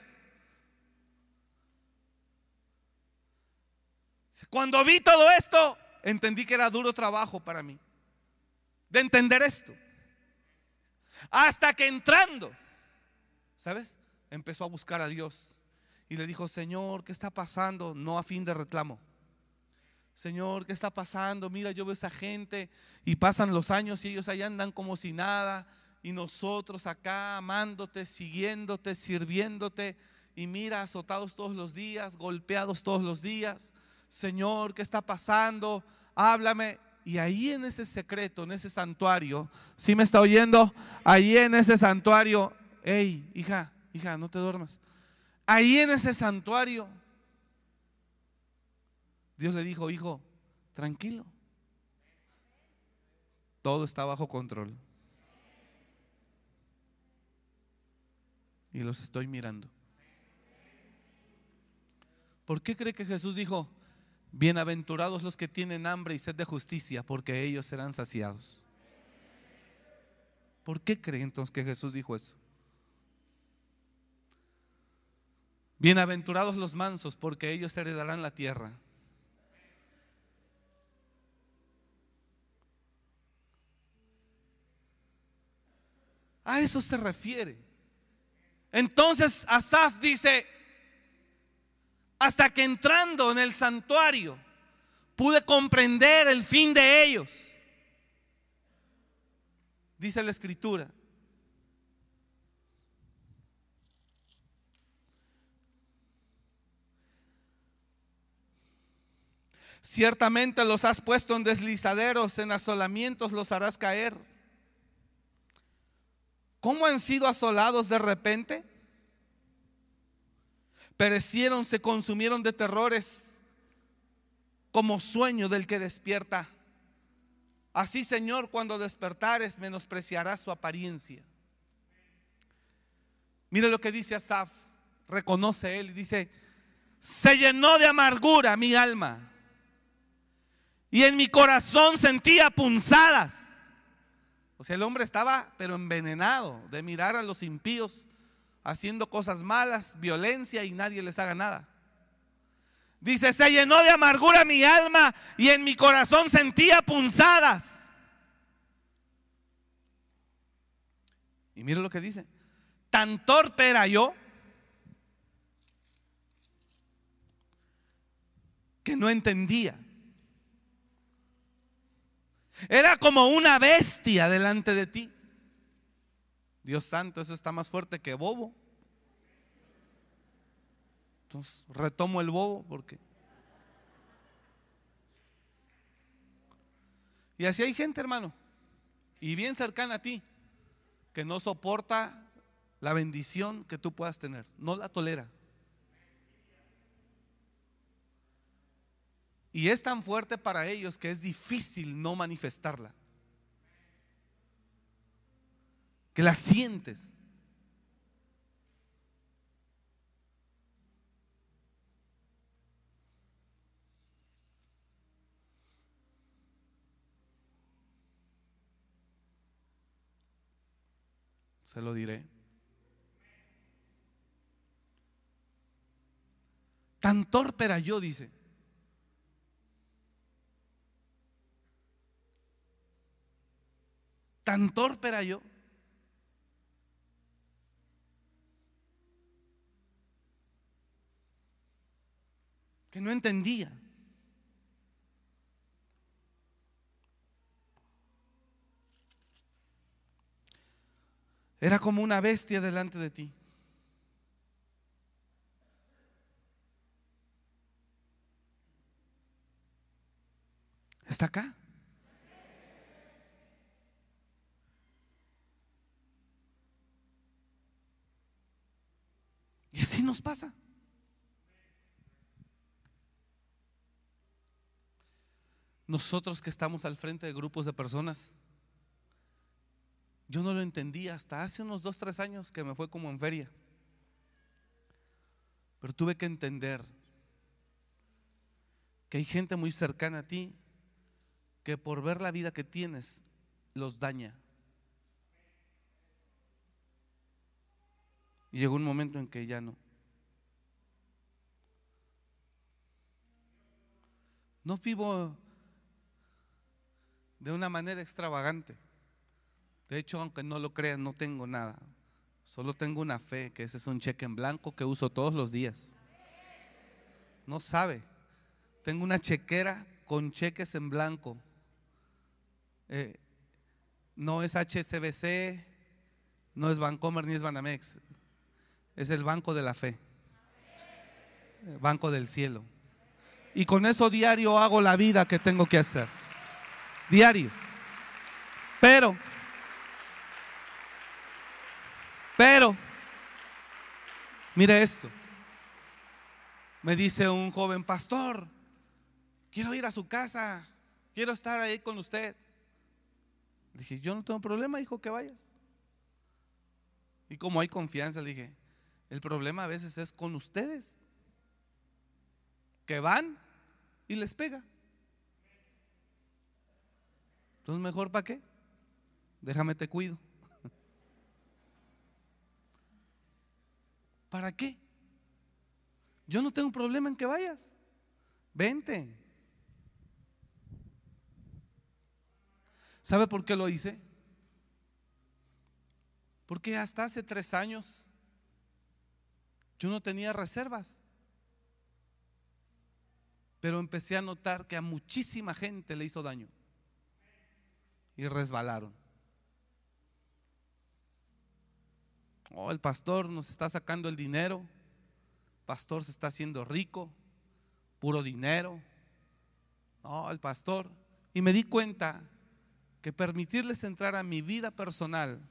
Cuando vi todo esto, entendí que era duro trabajo para mí. De entender esto. Hasta que entrando, ¿sabes? Empezó a buscar a Dios y le dijo, Señor, ¿qué está pasando? No a fin de reclamo. Señor, ¿qué está pasando? Mira, yo veo esa gente y pasan los años y ellos ahí andan como si nada y nosotros acá amándote, siguiéndote, sirviéndote y mira, azotados todos los días, golpeados todos los días. Señor, ¿qué está pasando? Háblame. Y ahí en ese secreto, en ese santuario, ¿sí me está oyendo? Ahí en ese santuario, hey, hija, hija, no te duermas ahí en ese santuario, Dios le dijo, hijo, tranquilo. todo está bajo control. Y los estoy mirando. ¿Por qué cree que Jesús dijo, bienaventurados los que tienen hambre y sed de justicia, porque ellos serán saciados? ¿Por qué cree entonces que Jesús dijo eso? Bienaventurados los mansos, porque ellos heredarán la tierra. A eso se refiere. Entonces Asaf dice, hasta que entrando en el santuario pude comprender el fin de ellos. Dice la escritura. Ciertamente los has puesto en deslizaderos, en asolamientos los harás caer. ¿Cómo han sido asolados de repente? Perecieron, se consumieron de terrores como sueño del que despierta. Así, Señor, cuando despertares, menospreciarás su apariencia. Mire lo que dice Asaf, reconoce él y dice, se llenó de amargura mi alma y en mi corazón sentía punzadas. O sea, el hombre estaba pero envenenado de mirar a los impíos haciendo cosas malas, violencia y nadie les haga nada. Dice, se llenó de amargura mi alma y en mi corazón sentía punzadas. Y mire lo que dice, tan torpe era yo que no entendía. Era como una bestia delante de ti. Dios santo, eso está más fuerte que bobo. Entonces, retomo el bobo porque... Y así hay gente, hermano, y bien cercana a ti, que no soporta la bendición que tú puedas tener, no la tolera. Y es tan fuerte para ellos que es difícil no manifestarla. Que la sientes. Se lo diré. Tan torpe era yo, dice. Tan torpe era yo. Que no entendía. Era como una bestia delante de ti. Está acá. Y así nos pasa. Nosotros que estamos al frente de grupos de personas, yo no lo entendía hasta hace unos dos, tres años que me fue como en feria. Pero tuve que entender que hay gente muy cercana a ti que por ver la vida que tienes los daña. Y llegó un momento en que ya no. No vivo de una manera extravagante. De hecho, aunque no lo crean, no tengo nada. Solo tengo una fe, que ese es un cheque en blanco que uso todos los días. No sabe. Tengo una chequera con cheques en blanco. Eh, no es HSBC, no es Bancomer ni es Banamex. Es el banco de la fe. banco del cielo. Y con eso diario hago la vida que tengo que hacer. Diario. Pero, pero, mire esto. Me dice un joven pastor, quiero ir a su casa, quiero estar ahí con usted. Le dije, yo no tengo problema, hijo, que vayas. Y como hay confianza, le dije, el problema a veces es con ustedes, que van y les pega. Entonces, mejor para qué? Déjame te cuido. ¿Para qué? Yo no tengo problema en que vayas. Vente. ¿Sabe por qué lo hice? Porque hasta hace tres años yo no tenía reservas. Pero empecé a notar que a muchísima gente le hizo daño. Y resbalaron. Oh, el pastor nos está sacando el dinero. pastor se está haciendo rico. Puro dinero. No, el pastor. Y me di cuenta que permitirles entrar a mi vida personal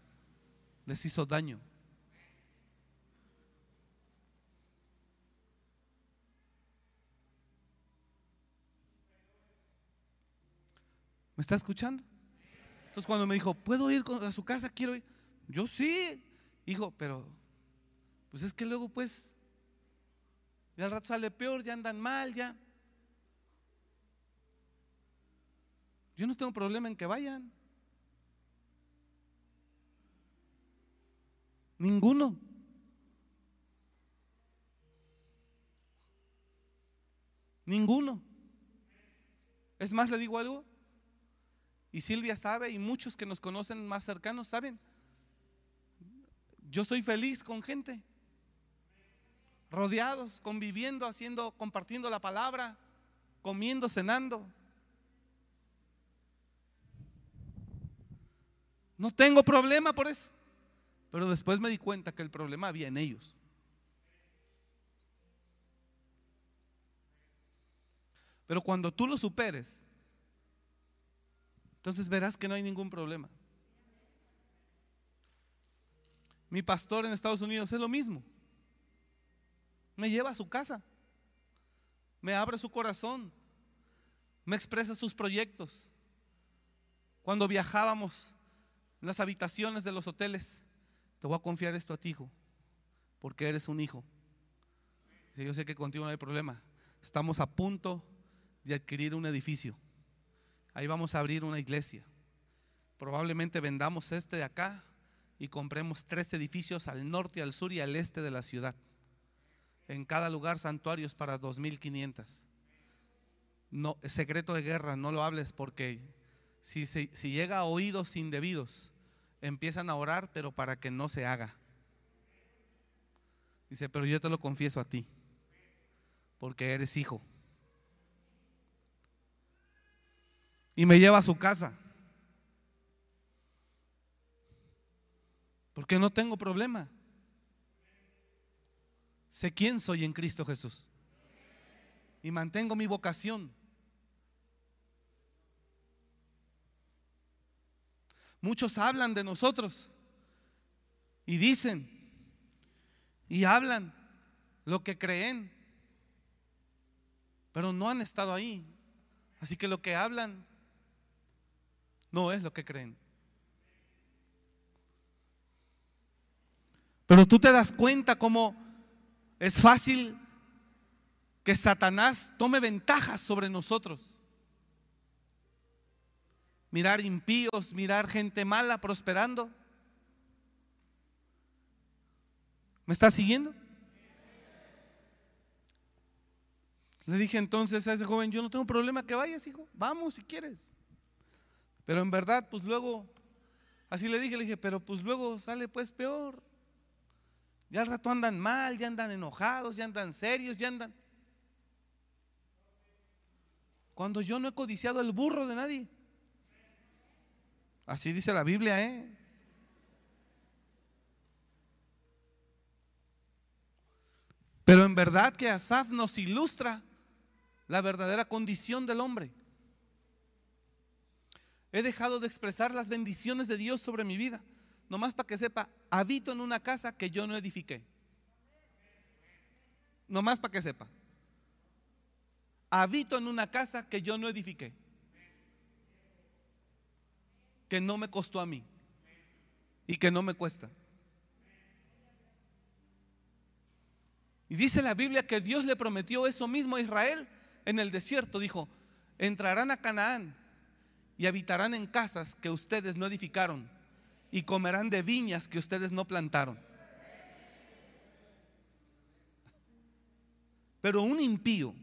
les hizo daño. ¿Me está escuchando? Entonces cuando me dijo, ¿puedo ir a su casa? Quiero ir. Yo sí, hijo, pero pues es que luego pues, ya al rato sale peor, ya andan mal, ya. Yo no tengo problema en que vayan. Ninguno. Ninguno. Es más, le digo algo. Y Silvia sabe, y muchos que nos conocen más cercanos saben. Yo soy feliz con gente. Rodeados, conviviendo, haciendo, compartiendo la palabra, comiendo, cenando. No tengo problema por eso. Pero después me di cuenta que el problema había en ellos. Pero cuando tú lo superes, entonces verás que no hay ningún problema. Mi pastor en Estados Unidos es lo mismo. Me lleva a su casa, me abre su corazón, me expresa sus proyectos. Cuando viajábamos en las habitaciones de los hoteles, te voy a confiar esto a ti, hijo, porque eres un hijo. yo sé que contigo no hay problema. Estamos a punto de adquirir un edificio. Ahí vamos a abrir una iglesia. Probablemente vendamos este de acá y compremos tres edificios al norte, al sur y al este de la ciudad. En cada lugar santuarios para 2500. No, secreto de guerra, no lo hables porque si, si llega a oídos indebidos, empiezan a orar, pero para que no se haga. Dice, pero yo te lo confieso a ti, porque eres hijo. Y me lleva a su casa. Porque no tengo problema. Sé quién soy en Cristo Jesús. Y mantengo mi vocación. Muchos hablan de nosotros y dicen y hablan lo que creen, pero no han estado ahí. Así que lo que hablan no es lo que creen. Pero tú te das cuenta cómo es fácil que Satanás tome ventajas sobre nosotros mirar impíos, mirar gente mala prosperando. ¿Me está siguiendo? Le dije entonces a ese joven, yo no tengo problema que vayas, hijo, vamos si quieres. Pero en verdad, pues luego, así le dije, le dije, pero pues luego sale pues peor. Ya al rato andan mal, ya andan enojados, ya andan serios, ya andan... Cuando yo no he codiciado el burro de nadie. Así dice la Biblia, ¿eh? Pero en verdad que Asaf nos ilustra la verdadera condición del hombre. He dejado de expresar las bendiciones de Dios sobre mi vida. Nomás para que sepa, habito en una casa que yo no edifiqué. Nomás para que sepa. Habito en una casa que yo no edifiqué. que no me costó a mí y que no me cuesta. Y dice la Biblia que Dios le prometió eso mismo a Israel en el desierto. Dijo, entrarán a Canaán y habitarán en casas que ustedes no edificaron y comerán de viñas que ustedes no plantaron. Pero un impío,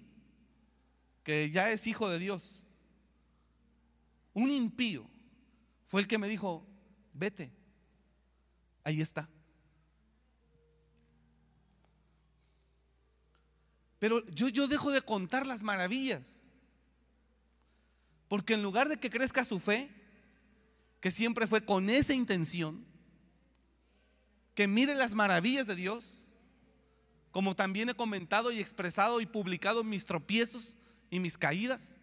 que ya es hijo de Dios, un impío, fue el que me dijo, vete, ahí está. Pero yo, yo dejo de contar las maravillas. Porque en lugar de que crezca su fe, que siempre fue con esa intención, que mire las maravillas de Dios, como también he comentado y expresado y publicado mis tropiezos y mis caídas.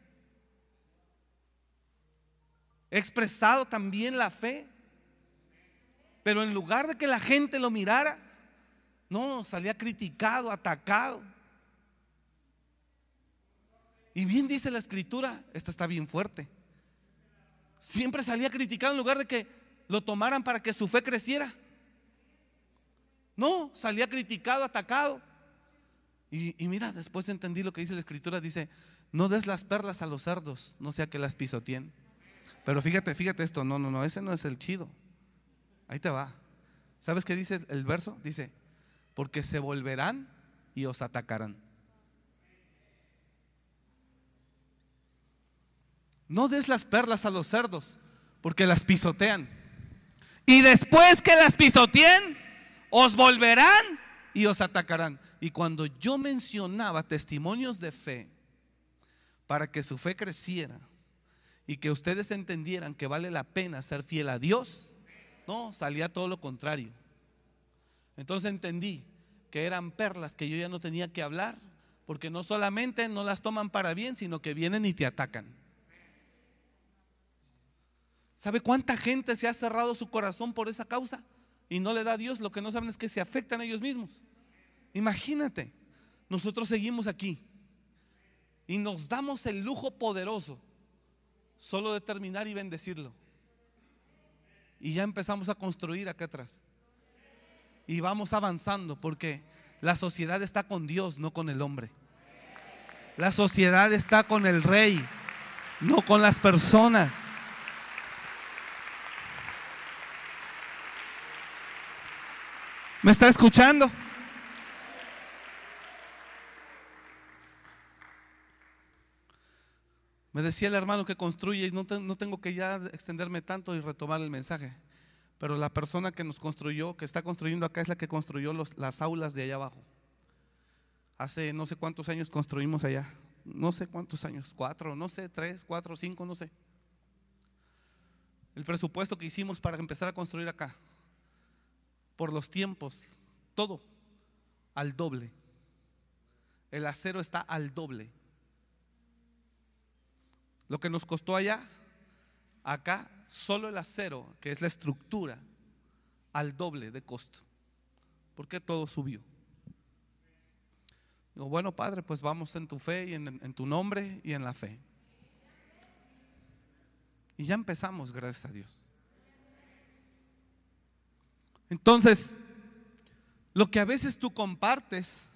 He expresado también la fe, pero en lugar de que la gente lo mirara, no, salía criticado, atacado. Y bien dice la escritura, esta está bien fuerte. Siempre salía criticado en lugar de que lo tomaran para que su fe creciera. No, salía criticado, atacado. Y, mira, después entendí lo que dice la escritura. Dice, no des las perlas a los cerdos, no sea que las pisoteen. Pero fíjate, fíjate esto, no, no, no, ese no es el chido. Ahí te va. ¿Sabes qué dice el verso? Dice, porque se volverán y os atacarán. No des las perlas a los cerdos, porque las pisotean. Y después que las pisoteen, os volverán y os atacarán. Y cuando yo mencionaba testimonios de fe, para que su fe creciera y que ustedes entendieran que vale la pena ser fiel a Dios, no, salía todo lo contrario. Entonces entendí que eran perlas que yo ya no tenía que hablar, porque no solamente no las toman para bien, sino que vienen y te atacan. ¿Sabe cuánta gente se ha cerrado su corazón por esa causa y no le da a Dios? Lo que no saben es que se afectan a ellos mismos. Imagínate, nosotros seguimos aquí y nos damos el lujo poderoso solo de terminar y bendecirlo. Y ya empezamos a construir acá atrás. Y vamos avanzando porque la sociedad está con Dios, no con el hombre. La sociedad está con el rey, no con las personas. ¿Me está escuchando? Me decía el hermano que construye, y no, tengo que ya extenderme tanto y retomar el mensaje, pero la persona que nos construyó, que está construyendo acá, es la que construyó las aulas de allá abajo. Hace no sé cuántos años construimos allá, no sé cuántos años, cuatro, no sé, tres, cuatro, cinco, no sé. El presupuesto que hicimos para empezar a construir acá, por los tiempos, todo al doble. El acero está al doble. Lo que nos costó allá, acá solo el acero, que es la estructura, al doble de costo. Porque todo subió. Digo, bueno, Padre, pues vamos en tu fe y en, en tu nombre y en la fe. Y ya empezamos, gracias a Dios. Entonces, lo que a veces tú compartes,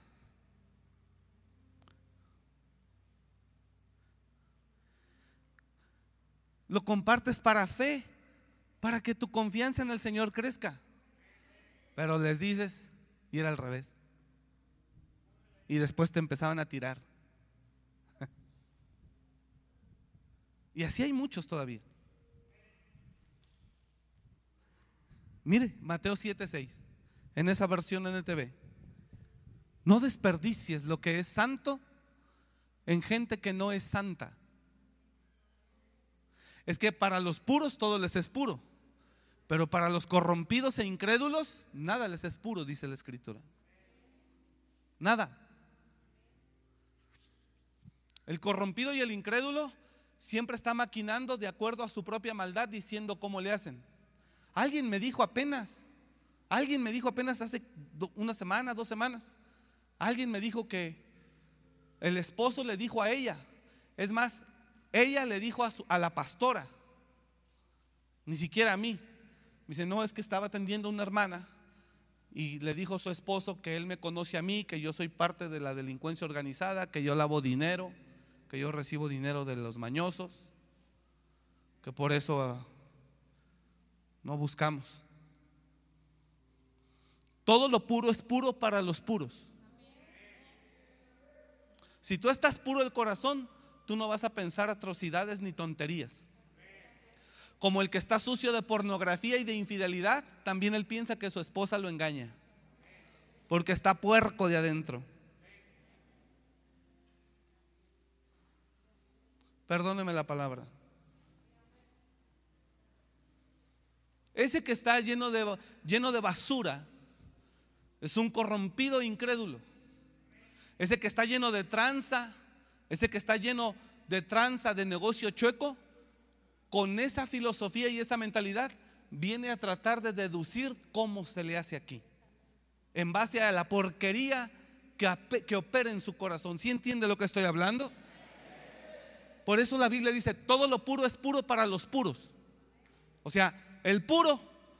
lo compartes para fe, para que tu confianza en el Señor crezca. Pero les dices, y era al revés. Y después te empezaban a tirar. Y así hay muchos todavía. Mire, Mateo 7:6, en esa versión NTV. No desperdicies lo que es santo en gente que no es santa. Es que para los puros todo les es puro, pero para los corrompidos e incrédulos nada les es puro, dice la escritura. Nada. El corrompido y el incrédulo siempre está maquinando de acuerdo a su propia maldad diciendo cómo le hacen. Alguien me dijo apenas, alguien me dijo apenas hace una semana, dos semanas, alguien me dijo que el esposo le dijo a ella, es más, ella le dijo a, a la pastora, ni siquiera a mí. Me dice, no, es que estaba atendiendo a una hermana y le dijo a su esposo que él me conoce a mí, que yo soy parte de la delincuencia organizada, que yo lavo dinero, que yo recibo dinero de los mañosos, que por eso no buscamos. Todo lo puro es puro para los puros. Si tú estás puro del corazón, tú no vas a pensar atrocidades ni tonterías. Como el que está sucio de pornografía y de infidelidad, también él piensa que su esposa lo engaña. Porque está puerco de adentro. Perdóneme la palabra. Ese que está lleno de, lleno de basura es un corrompido incrédulo. Ese que está lleno de tranza, ese que está lleno de tranza, de negocio chueco, con esa filosofía y esa mentalidad, viene a tratar de deducir cómo se le hace aquí. En base a la porquería que, que opera en su corazón. ¿Sí entiende lo que estoy hablando? Por eso la Biblia dice, todo lo puro es puro para los puros. O sea, el puro,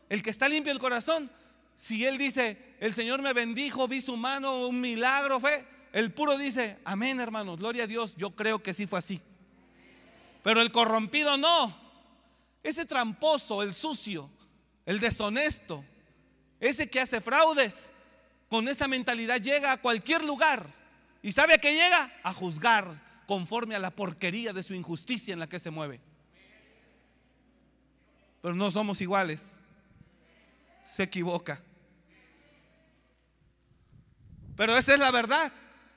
el que está limpio el corazón, si él dice, el Señor me bendijo, vi su mano, un milagro fue, el puro dice, amén hermanos, gloria a Dios, yo creo que sí fue así. Pero el corrompido no. Ese tramposo, el sucio, el deshonesto, ese que hace fraudes, con esa mentalidad llega a cualquier lugar. ¿Y sabe a qué llega? A juzgar conforme a la porquería de su injusticia en la que se mueve. Pero no somos iguales. Se equivoca. Pero esa es la verdad.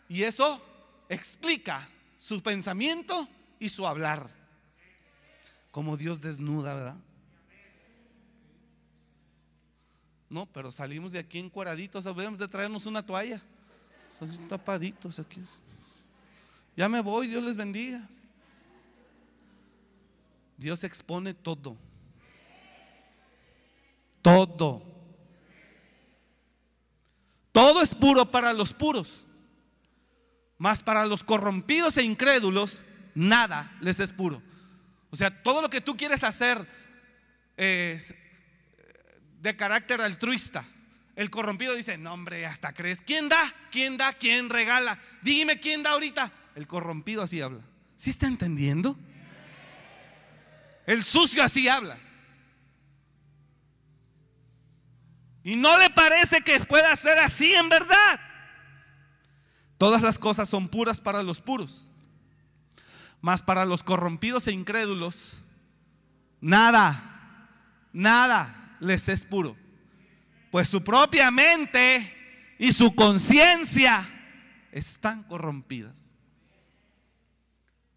Y eso explica su pensamiento y su hablar. Como Dios desnuda, ¿verdad? No, pero salimos de aquí encueraditos, debemos de traernos una toalla. Son tapaditos aquí. Ya me voy, Dios les bendiga. Dios expone todo. Todo. Todo es puro para los puros. Mas para los corrompidos e incrédulos, nada les es puro. O sea, todo lo que tú quieres hacer es de carácter altruista. El corrompido dice, no hombre, hasta crees. ¿Quién da? ¿Quién da? ¿Quién regala? Dime quién da ahorita. El corrompido así habla. ¿Sí está entendiendo? El sucio así habla. Y no le parece que pueda ser así en verdad. Todas las cosas son puras para los puros. Mas para los corrompidos e incrédulos, nada, nada les es puro. Pues su propia mente y su conciencia están corrompidas.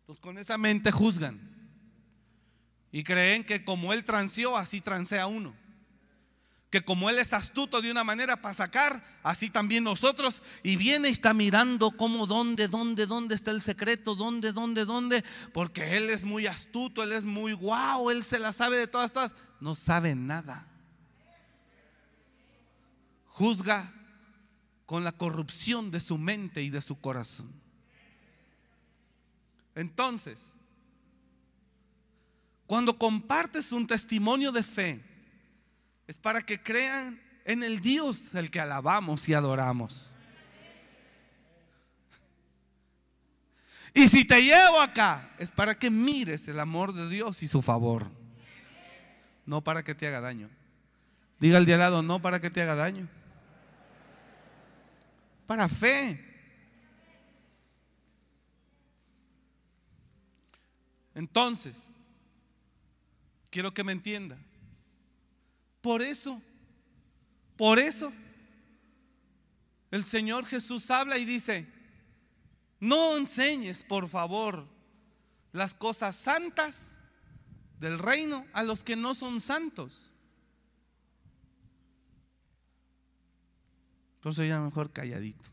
Pues con esa mente juzgan. Y creen que como él transeó, así transea uno que como Él es astuto de una manera para sacar, así también nosotros, y viene y está mirando cómo, dónde, dónde, dónde está el secreto, dónde, dónde, dónde, porque Él es muy astuto, Él es muy guau, Él se la sabe de todas, todas, no sabe nada. Juzga con la corrupción de su mente y de su corazón. Entonces, cuando compartes un testimonio de fe, es para que crean en el Dios el que alabamos y adoramos. Y si te llevo acá, es para que mires el amor de Dios y su favor. No para que te haga daño. Diga al de al lado, no para que te haga daño. Para fe. Entonces, quiero que me entienda. Por eso, por eso, el Señor Jesús habla y dice, no enseñes, por favor, las cosas santas del reino a los que no son santos. Entonces ya mejor calladito.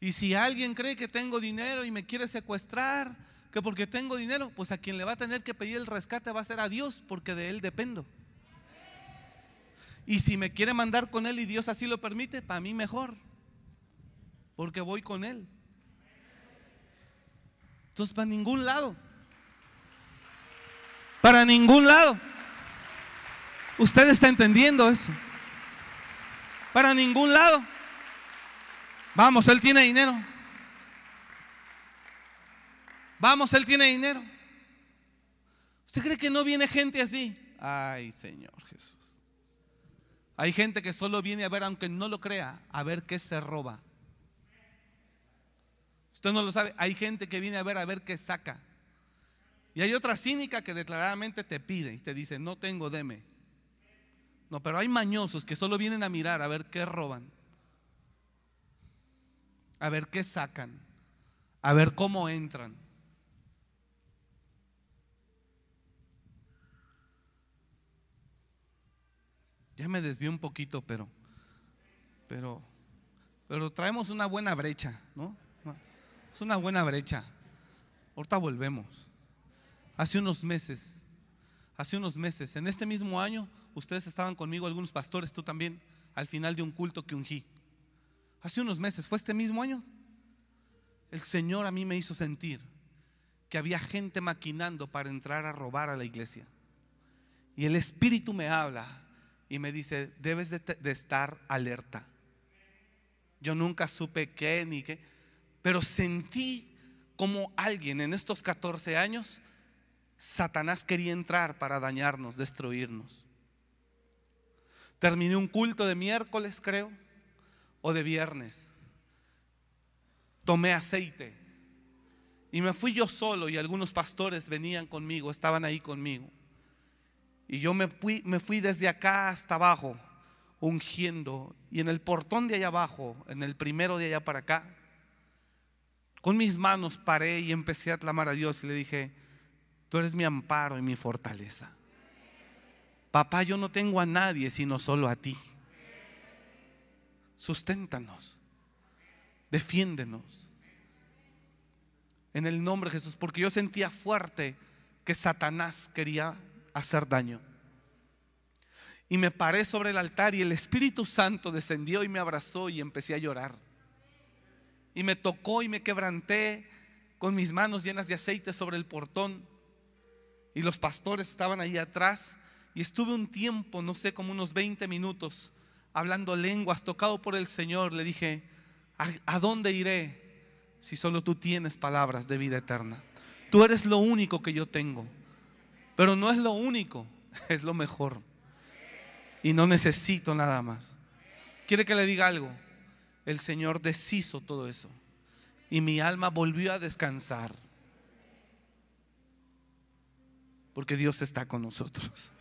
Y si alguien cree que tengo dinero y me quiere secuestrar, que porque tengo dinero, pues a quien le va a tener que pedir el rescate va a ser a Dios, porque de Él dependo. Y si me quiere mandar con Él y Dios así lo permite, para mí mejor. porque voy con Él. Entonces, para ningún lado. Para ningún lado. Usted está entendiendo eso. Para ningún lado. Vamos, Él tiene dinero. Vamos, Él tiene dinero. ¿Usted cree que no viene gente así? Ay, Señor Jesús. Hay gente que solo viene a ver, aunque no lo crea, a ver qué se roba. Usted no lo sabe. Hay gente que viene a ver a ver qué saca. Y hay otra cínica que declaradamente te pide y te dice, no tengo, deme. No, pero hay mañosos que solo vienen a mirar a ver qué roban. A ver qué sacan. A ver cómo entran. Ya me desvié un poquito, pero, pero, pero traemos una buena brecha, ¿no? Es una buena brecha. Ahorita volvemos. Hace unos meses, hace unos meses, en este mismo año, ustedes estaban conmigo, algunos pastores, tú también, al final de un culto que ungí. Hace unos meses, fue este mismo año, el Señor a mí me hizo sentir que había gente maquinando para entrar a robar a la iglesia. Y el Espíritu me habla y me dice, debes de, estar alerta. Yo nunca supe qué ni qué, pero sentí como alguien en estos 14 años, Satanás quería entrar para dañarnos, destruirnos. Terminé un culto de miércoles, creo, o de viernes. Tomé aceite y me fui yo solo y algunos pastores venían conmigo, estaban ahí conmigo. Y yo me fui, me fui desde acá hasta abajo, ungiendo. Y en el portón de allá abajo, en el primero de allá para acá, con mis manos paré y empecé a clamar a Dios y le dije, tú eres mi amparo y mi fortaleza. Papá, yo no tengo a nadie sino solo a ti. Susténtanos, defiéndenos. En el nombre de Jesús, porque yo sentía fuerte que Satanás quería hacer daño. Y me paré sobre el altar y el Espíritu Santo descendió y me abrazó y empecé a llorar. Y me tocó y me quebranté con mis manos llenas de aceite sobre el portón. Y los pastores estaban ahí atrás. Y estuve un tiempo, no sé, como unos 20 minutos, hablando lenguas, tocado por el Señor. Le dije, ¿a, ¿a dónde iré si solo tú tienes palabras de vida eterna? Tú eres lo único que yo tengo. Pero no es lo único, es lo mejor. Y no necesito nada más. ¿Quiere que le diga algo? El Señor deshizo todo eso. Y mi alma volvió a descansar. Porque Dios está con nosotros.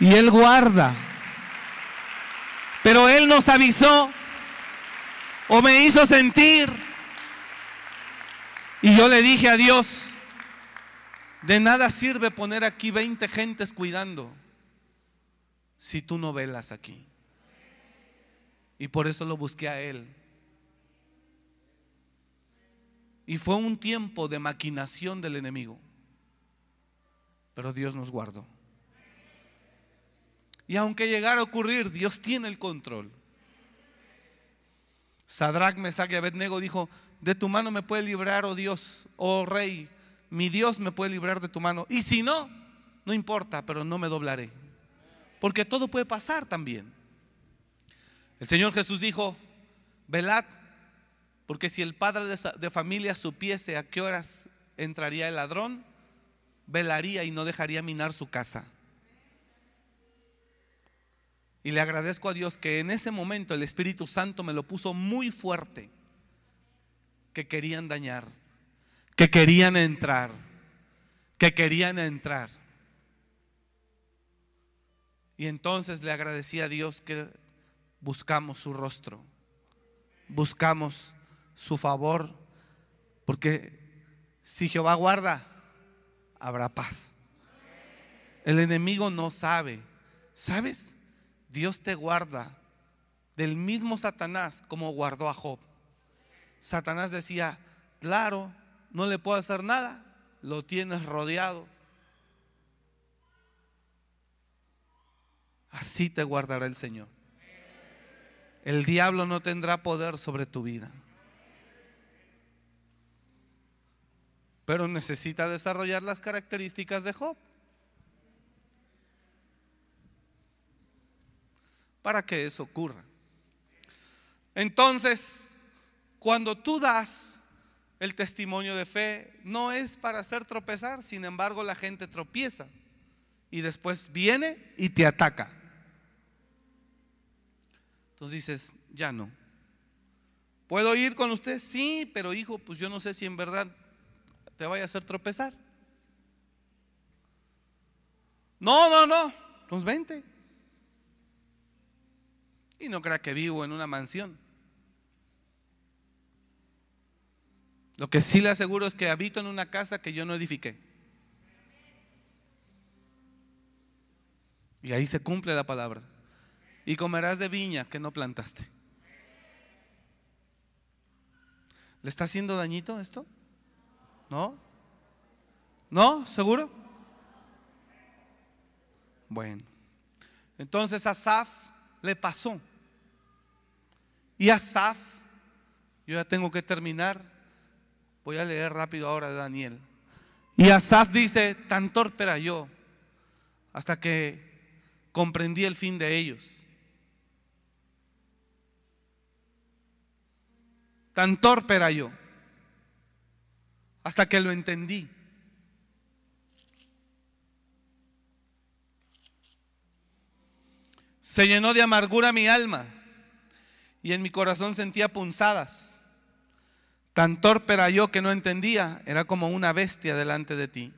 Y Él guarda. Pero Él nos avisó o me hizo sentir. Y yo le dije a Dios, de nada sirve poner aquí 20 gentes cuidando si tú no velas aquí. Y por eso lo busqué a él. Y fue un tiempo de maquinación del enemigo. Pero Dios nos guardó. Y aunque llegara a ocurrir, Dios tiene el control. Sadrach, Mesach y Abednego dijo, de tu mano me puede librar, oh Dios, oh Rey, mi Dios me puede librar de tu mano. Y si no, no importa, pero no me doblaré. Porque todo puede pasar también. El Señor Jesús dijo, velad, porque si el padre de familia supiese a qué horas entraría el ladrón, velaría y no dejaría minar su casa. Y le agradezco a Dios que en ese momento el Espíritu Santo me lo puso muy fuerte, que querían dañar que querían entrar, que querían entrar. Y entonces le agradecí a Dios que buscamos su rostro, buscamos su favor, porque si Jehová guarda, habrá paz. El enemigo no sabe, ¿sabes? Dios te guarda del mismo Satanás como guardó a Job. Satanás decía, claro, no le puedo hacer nada, lo tienes rodeado. Así te guardará el Señor. el diablo no tendrá poder sobre tu vida. Pero necesita desarrollar las características de Job. Para que eso ocurra. Entonces, cuando tú das el testimonio de fe, no es para hacer tropezar, sin embargo la gente tropieza y después viene y te ataca. Entonces dices, ya no. ¿Puedo ir con usted? Sí, pero hijo, pues yo no sé si en verdad te vaya a hacer tropezar. No, no, no. Entonces vente. Y no crea que vivo en una mansión. Lo que sí le aseguro es que habito en una casa que yo no edifiqué. Y ahí se cumple la palabra. Y comerás de viña que no plantaste. ¿Le está haciendo dañito esto? ¿No? ¿No? ¿Seguro? Bueno. Entonces Asaf le pasó. Y Asaf, yo ya tengo que terminar Voy a leer rápido ahora de Daniel. Y Asaf dice, tan torpe era yo hasta que comprendí el fin de ellos. Tan torpe era yo hasta que lo entendí. Se llenó de amargura mi alma y en mi corazón sentía punzadas. Tan torpe era yo que no entendía, era como una bestia delante de ti.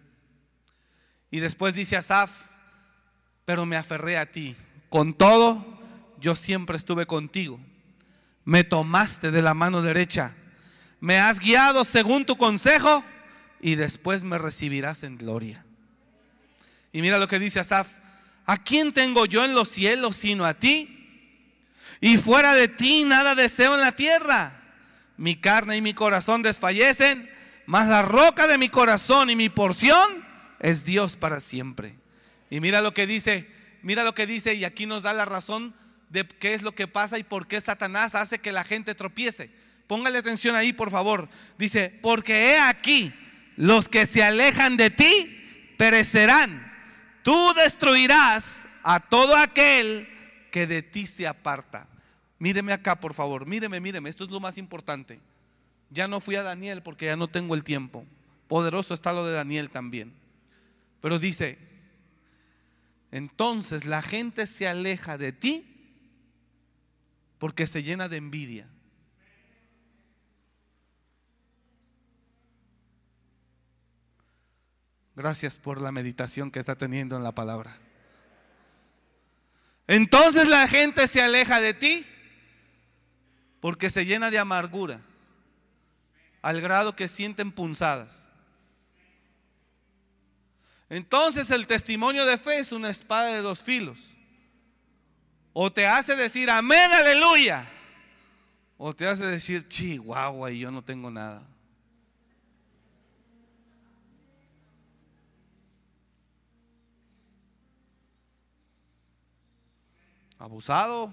Y después dice Asaf, pero me aferré a ti. Con todo, yo siempre estuve contigo. Me tomaste de la mano derecha. Me has guiado según tu consejo y después me recibirás en gloria. Y mira lo que dice Asaf. ¿A quién tengo yo en los cielos sino a ti? Y fuera de ti nada deseo en la tierra mi carne y mi corazón desfallecen, mas la roca de mi corazón y mi porción es Dios para siempre. Y mira lo que dice, mira lo que dice y aquí nos da la razón de qué es lo que pasa y por qué Satanás hace que la gente tropiece. Póngale atención ahí, por favor. Dice, porque he aquí, los que se alejan de ti perecerán. Tú destruirás a todo aquel que de ti se aparta. Míreme acá, por favor, míreme, míreme, esto es lo más importante. Ya no fui a Daniel porque ya no tengo el tiempo. Poderoso está lo de Daniel también. Pero dice, entonces la gente se aleja de ti porque se llena de envidia. Gracias por la meditación que está teniendo en la palabra. Entonces la gente se aleja de ti porque se llena de amargura al grado que sienten punzadas. Entonces el testimonio de fe es una espada de dos filos. O te hace decir amén, aleluya. O te hace decir chihuahua y yo no tengo nada. Abusado.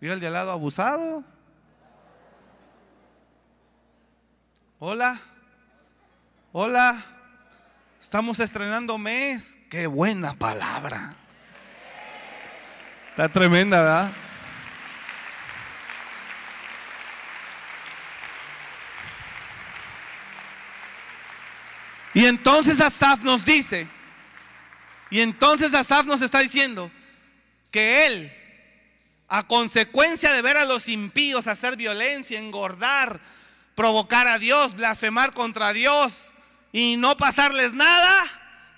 Mira el de al lado abusado. Hola. Hola. Estamos estrenando mes. Qué buena palabra. Está tremenda, ¿verdad? Y entonces Asaf nos dice, y entonces Asaf nos está diciendo que él a consecuencia de ver a los impíos hacer violencia, engordar, provocar a Dios, blasfemar contra Dios y no pasarles nada,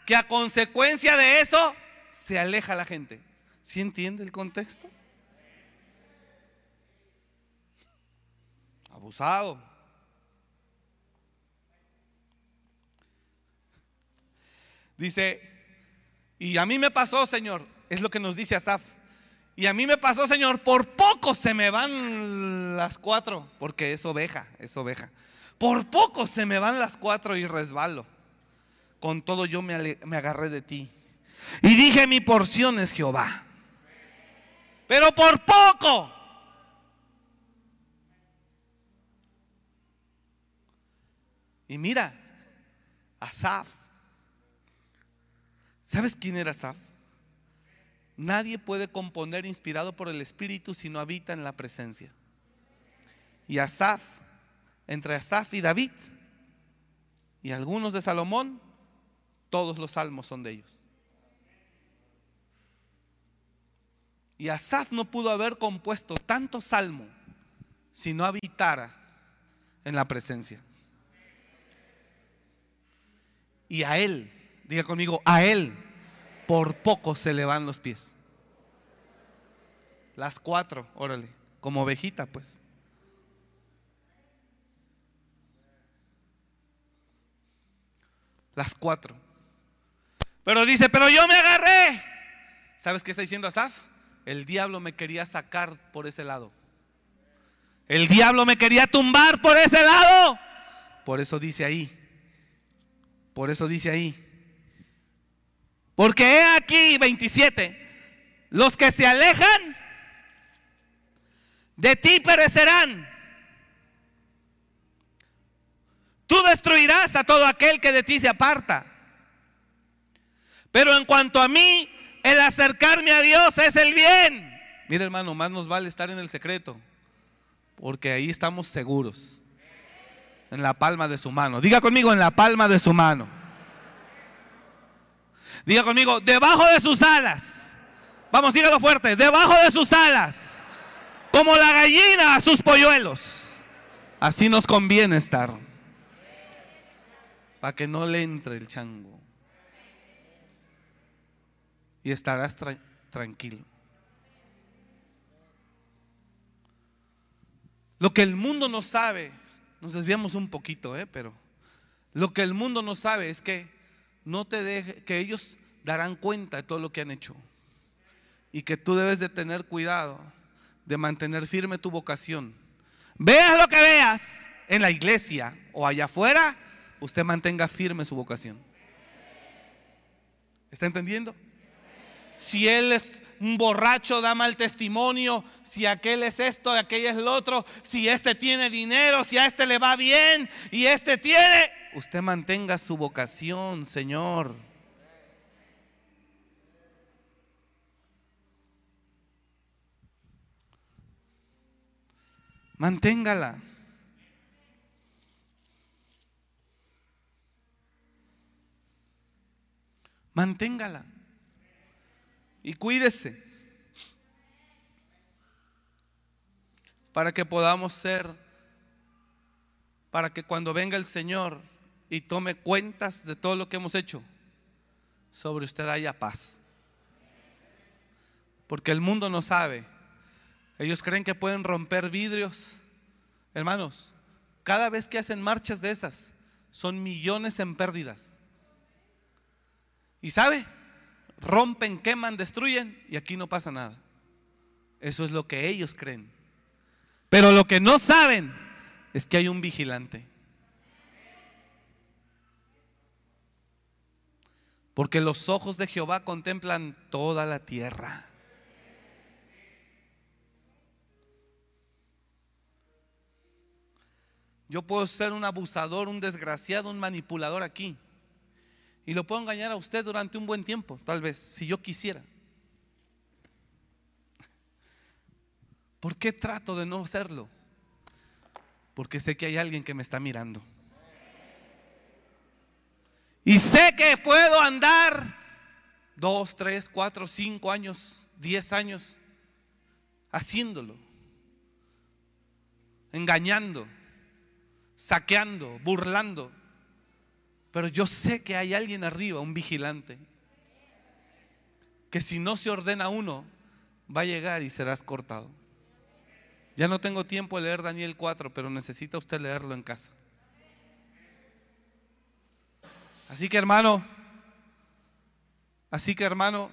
que a consecuencia de eso se aleja la gente. ¿Sí entiende el contexto? Abusado. Dice, y a mí me pasó, Señor, es lo que nos dice Asaf. Y a mí me pasó, Señor, por poco se me van las cuatro, porque es oveja, es oveja. Por poco se me van las cuatro y resbalo. Con todo yo me, me agarré de ti. Y dije, mi porción es Jehová. Pero por poco. Y mira, Asaf. ¿Sabes quién era Asaf? Nadie puede componer inspirado por el Espíritu si no habita en la presencia. Y Asaf, entre Asaf y David, y algunos de Salomón, todos los salmos son de ellos. Y Asaf no pudo haber compuesto tanto salmo si no habitara en la presencia. Y a él, diga conmigo, a él por poco se le van los pies. Las cuatro, órale, como ovejita pues. Las cuatro. Pero dice, pero yo me agarré. ¿Sabes qué está diciendo Asaf? El diablo me quería sacar por ese lado. El diablo me quería tumbar por ese lado. Por eso dice ahí. Por eso dice ahí. Porque he aquí 27. Los que se alejan de ti perecerán. Tú destruirás a todo aquel que de ti se aparta. Pero en cuanto a mí, el acercarme a Dios es el bien. Mira hermano, más nos vale estar en el secreto, porque ahí estamos seguros. En la palma de su mano. Diga conmigo, en la palma de su mano. Diga conmigo, debajo de sus alas. Vamos, dígalo fuerte, debajo de sus alas. Como la gallina a sus polluelos. Así nos conviene estar. Para que no le entre el chango. Y estarás tranquilo. Lo que el mundo no sabe, nos desviamos un poquito, ¿eh? pero lo que el mundo no sabe es que no te deje, que ellos darán cuenta de todo lo que han hecho. Y que tú debes de tener cuidado de mantener firme tu vocación. Veas lo que veas en la iglesia o allá afuera, usted mantenga firme su vocación. ¿Está entendiendo? Si él es un borracho, da mal testimonio, si aquel es esto, aquel es lo otro, si este tiene dinero, si a este le va bien y este tiene, usted mantenga su vocación, Señor. Manténgala. Manténgala. Y cuídese. Para que podamos ser, para que cuando venga el Señor y tome cuentas de todo lo que hemos hecho, sobre usted haya paz. Porque el mundo no sabe. Ellos creen que pueden romper vidrios. Hermanos, cada vez que hacen marchas de esas, son millones en pérdidas. ¿Y sabe? Rompen, queman, destruyen y aquí no pasa nada. Eso es lo que ellos creen. Pero lo que no saben es que hay un vigilante. Porque los ojos de Jehová contemplan toda la tierra. Yo puedo ser un abusador, un desgraciado, un manipulador aquí. Y lo puedo engañar a usted durante un buen tiempo, tal vez, si yo quisiera. ¿Por qué trato de no hacerlo? Porque sé que hay alguien que me está mirando. Y sé que puedo andar dos, tres, cuatro, cinco años, diez años haciéndolo, engañando, saqueando, burlando. Pero yo sé que hay alguien arriba, un vigilante, que si no se ordena uno, va a llegar y serás cortado. Ya no tengo tiempo de leer Daniel 4, pero necesita usted leerlo en casa. Así que hermano, así que hermano,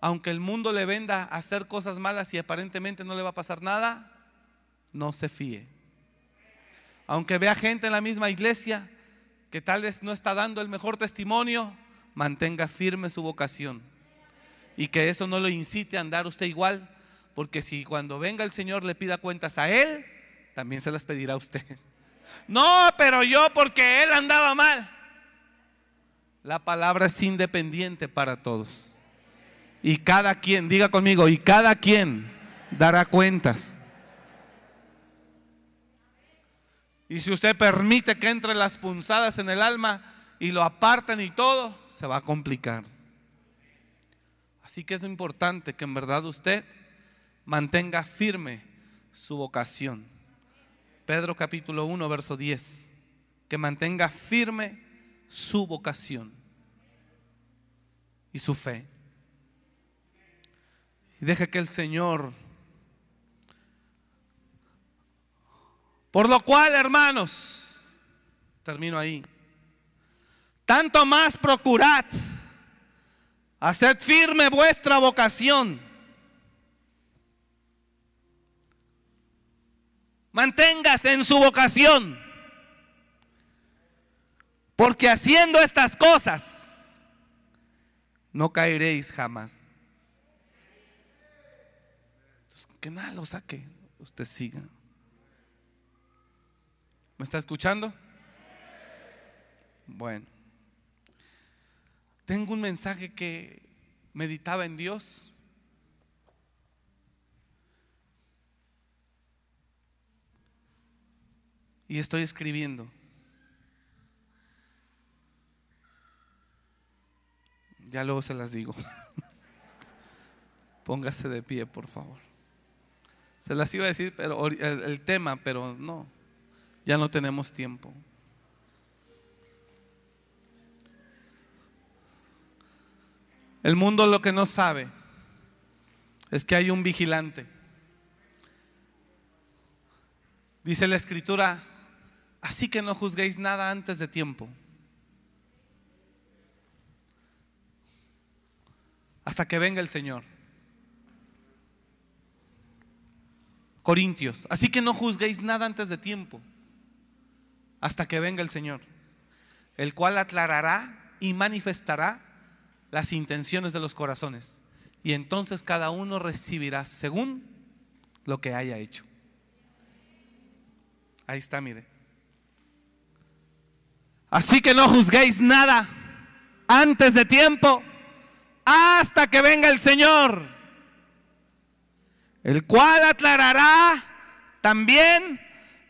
aunque el mundo le venda a hacer cosas malas y aparentemente no le va a pasar nada, no se fíe. Aunque vea gente en la misma iglesia que tal vez no está dando el mejor testimonio, mantenga firme su vocación. Y que eso no lo incite a andar usted igual, porque si cuando venga el Señor le pida cuentas a Él, también se las pedirá a usted. No, pero yo porque él andaba mal. La palabra es independiente para todos. Y cada quien, diga conmigo, y cada quien dará cuentas. Y si usted permite que entre las punzadas en el alma y lo aparten y todo, se va a complicar. Así que es importante que en verdad usted mantenga firme su vocación. Pedro capítulo 1, verso 10. Que mantenga firme su vocación y su fe. Y deje que el Señor Por lo cual, hermanos, termino ahí. Tanto más procurad, haced firme vuestra vocación. Manténgase en su vocación. Porque haciendo estas cosas, no caeréis jamás. que nada lo saque, usted siga. ¿Me está escuchando? Bueno, tengo un mensaje que meditaba en Dios. Y estoy escribiendo. Ya luego se las digo. Póngase de pie, por favor. Se las iba a decir pero el tema, pero no ya no tenemos tiempo. El mundo lo que no sabe es que hay un vigilante. Dice la escritura, así que no juzguéis nada antes de tiempo. Hasta que venga el Señor. Corintios, así que no juzguéis nada antes de tiempo hasta que venga el Señor, el cual aclarará y manifestará las intenciones de los corazones. Y entonces cada uno recibirá según lo que haya hecho. Ahí está, mire. Así que no juzguéis nada antes de tiempo hasta que venga el Señor, el cual aclarará también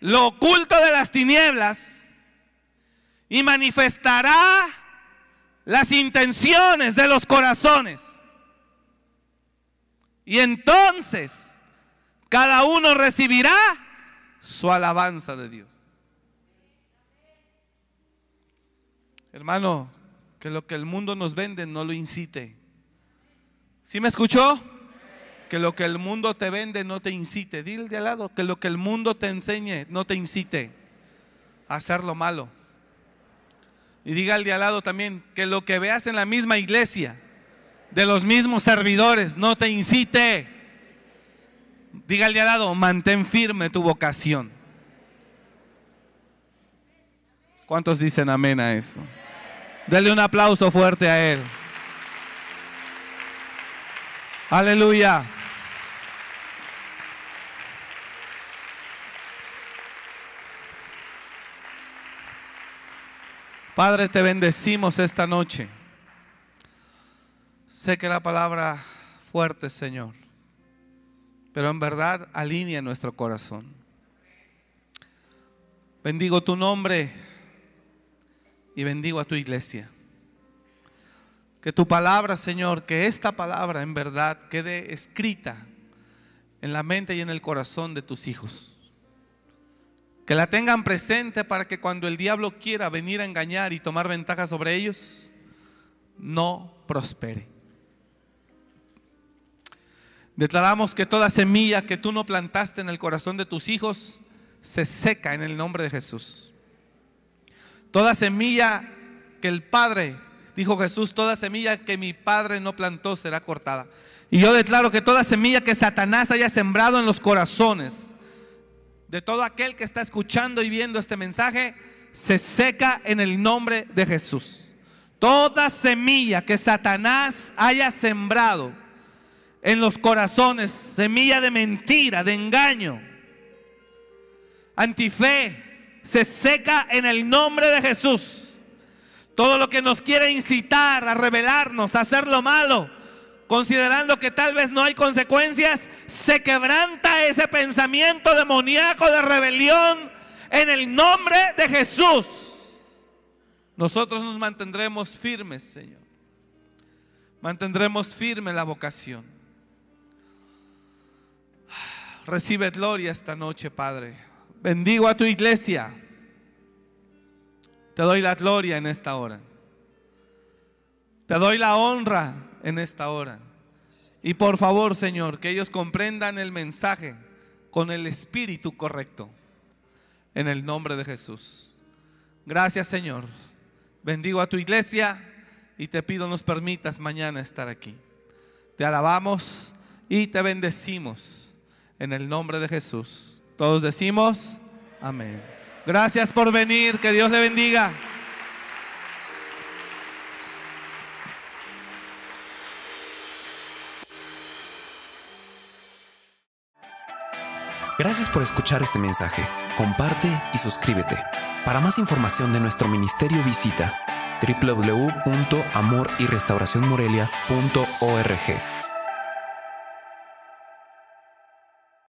lo oculto de las tinieblas y manifestará las intenciones de los corazones. Y entonces cada uno recibirá su alabanza de Dios. Hermano, que lo que el mundo nos vende no lo incite. ¿Sí me escuchó? que lo que el mundo te vende no te incite. Dile de al lado que lo que el mundo te enseñe no te incite a hacer lo malo. Y diga al de al lado también que lo que veas en la misma iglesia, de los mismos servidores, no te incite. Diga al de al lado, mantén firme tu vocación. ¿Cuántos dicen amén a eso? Dele un aplauso fuerte a él. Aleluya. Padre, te bendecimos esta noche. Sé que la palabra fuerte, Señor, pero en verdad alinea nuestro corazón. Bendigo tu nombre y bendigo a tu iglesia. Que tu palabra, Señor, que esta palabra en verdad quede escrita en la mente y en el corazón de tus hijos. Que la tengan presente para que cuando el diablo quiera venir a engañar y tomar ventaja sobre ellos, no prospere. Declaramos que toda semilla que tú no plantaste en el corazón de tus hijos se seca en el nombre de Jesús. Toda semilla que el Padre, dijo Jesús, toda semilla que mi Padre no plantó será cortada. Y yo declaro que toda semilla que Satanás haya sembrado en los corazones, de todo aquel que está escuchando y viendo este mensaje se seca en el nombre de Jesús. Toda semilla que Satanás haya sembrado en los corazones, semilla de mentira, de engaño, antife, se seca en el nombre de Jesús. Todo lo que nos quiere incitar a rebelarnos, a hacer lo malo, considerando que tal vez no hay consecuencias, se quebranta ese pensamiento demoníaco de rebelión en el nombre de Jesús. Nosotros nos mantendremos firmes, Señor. Mantendremos firme la vocación. Recibe gloria esta noche, Padre. Bendigo a tu iglesia. Te doy la gloria en esta hora. Te doy la honra en esta hora. Y por favor, Señor, que ellos comprendan el mensaje con el espíritu correcto. En el nombre de Jesús. Gracias, Señor. Bendigo a tu iglesia y te pido nos permitas mañana estar aquí. Te alabamos y te bendecimos en el nombre de Jesús. Todos decimos, amén. Gracias por venir, que Dios le bendiga. Gracias por escuchar este mensaje. Comparte y suscríbete. Para más información de nuestro ministerio visita www.amoryrestauracionmorelia.org.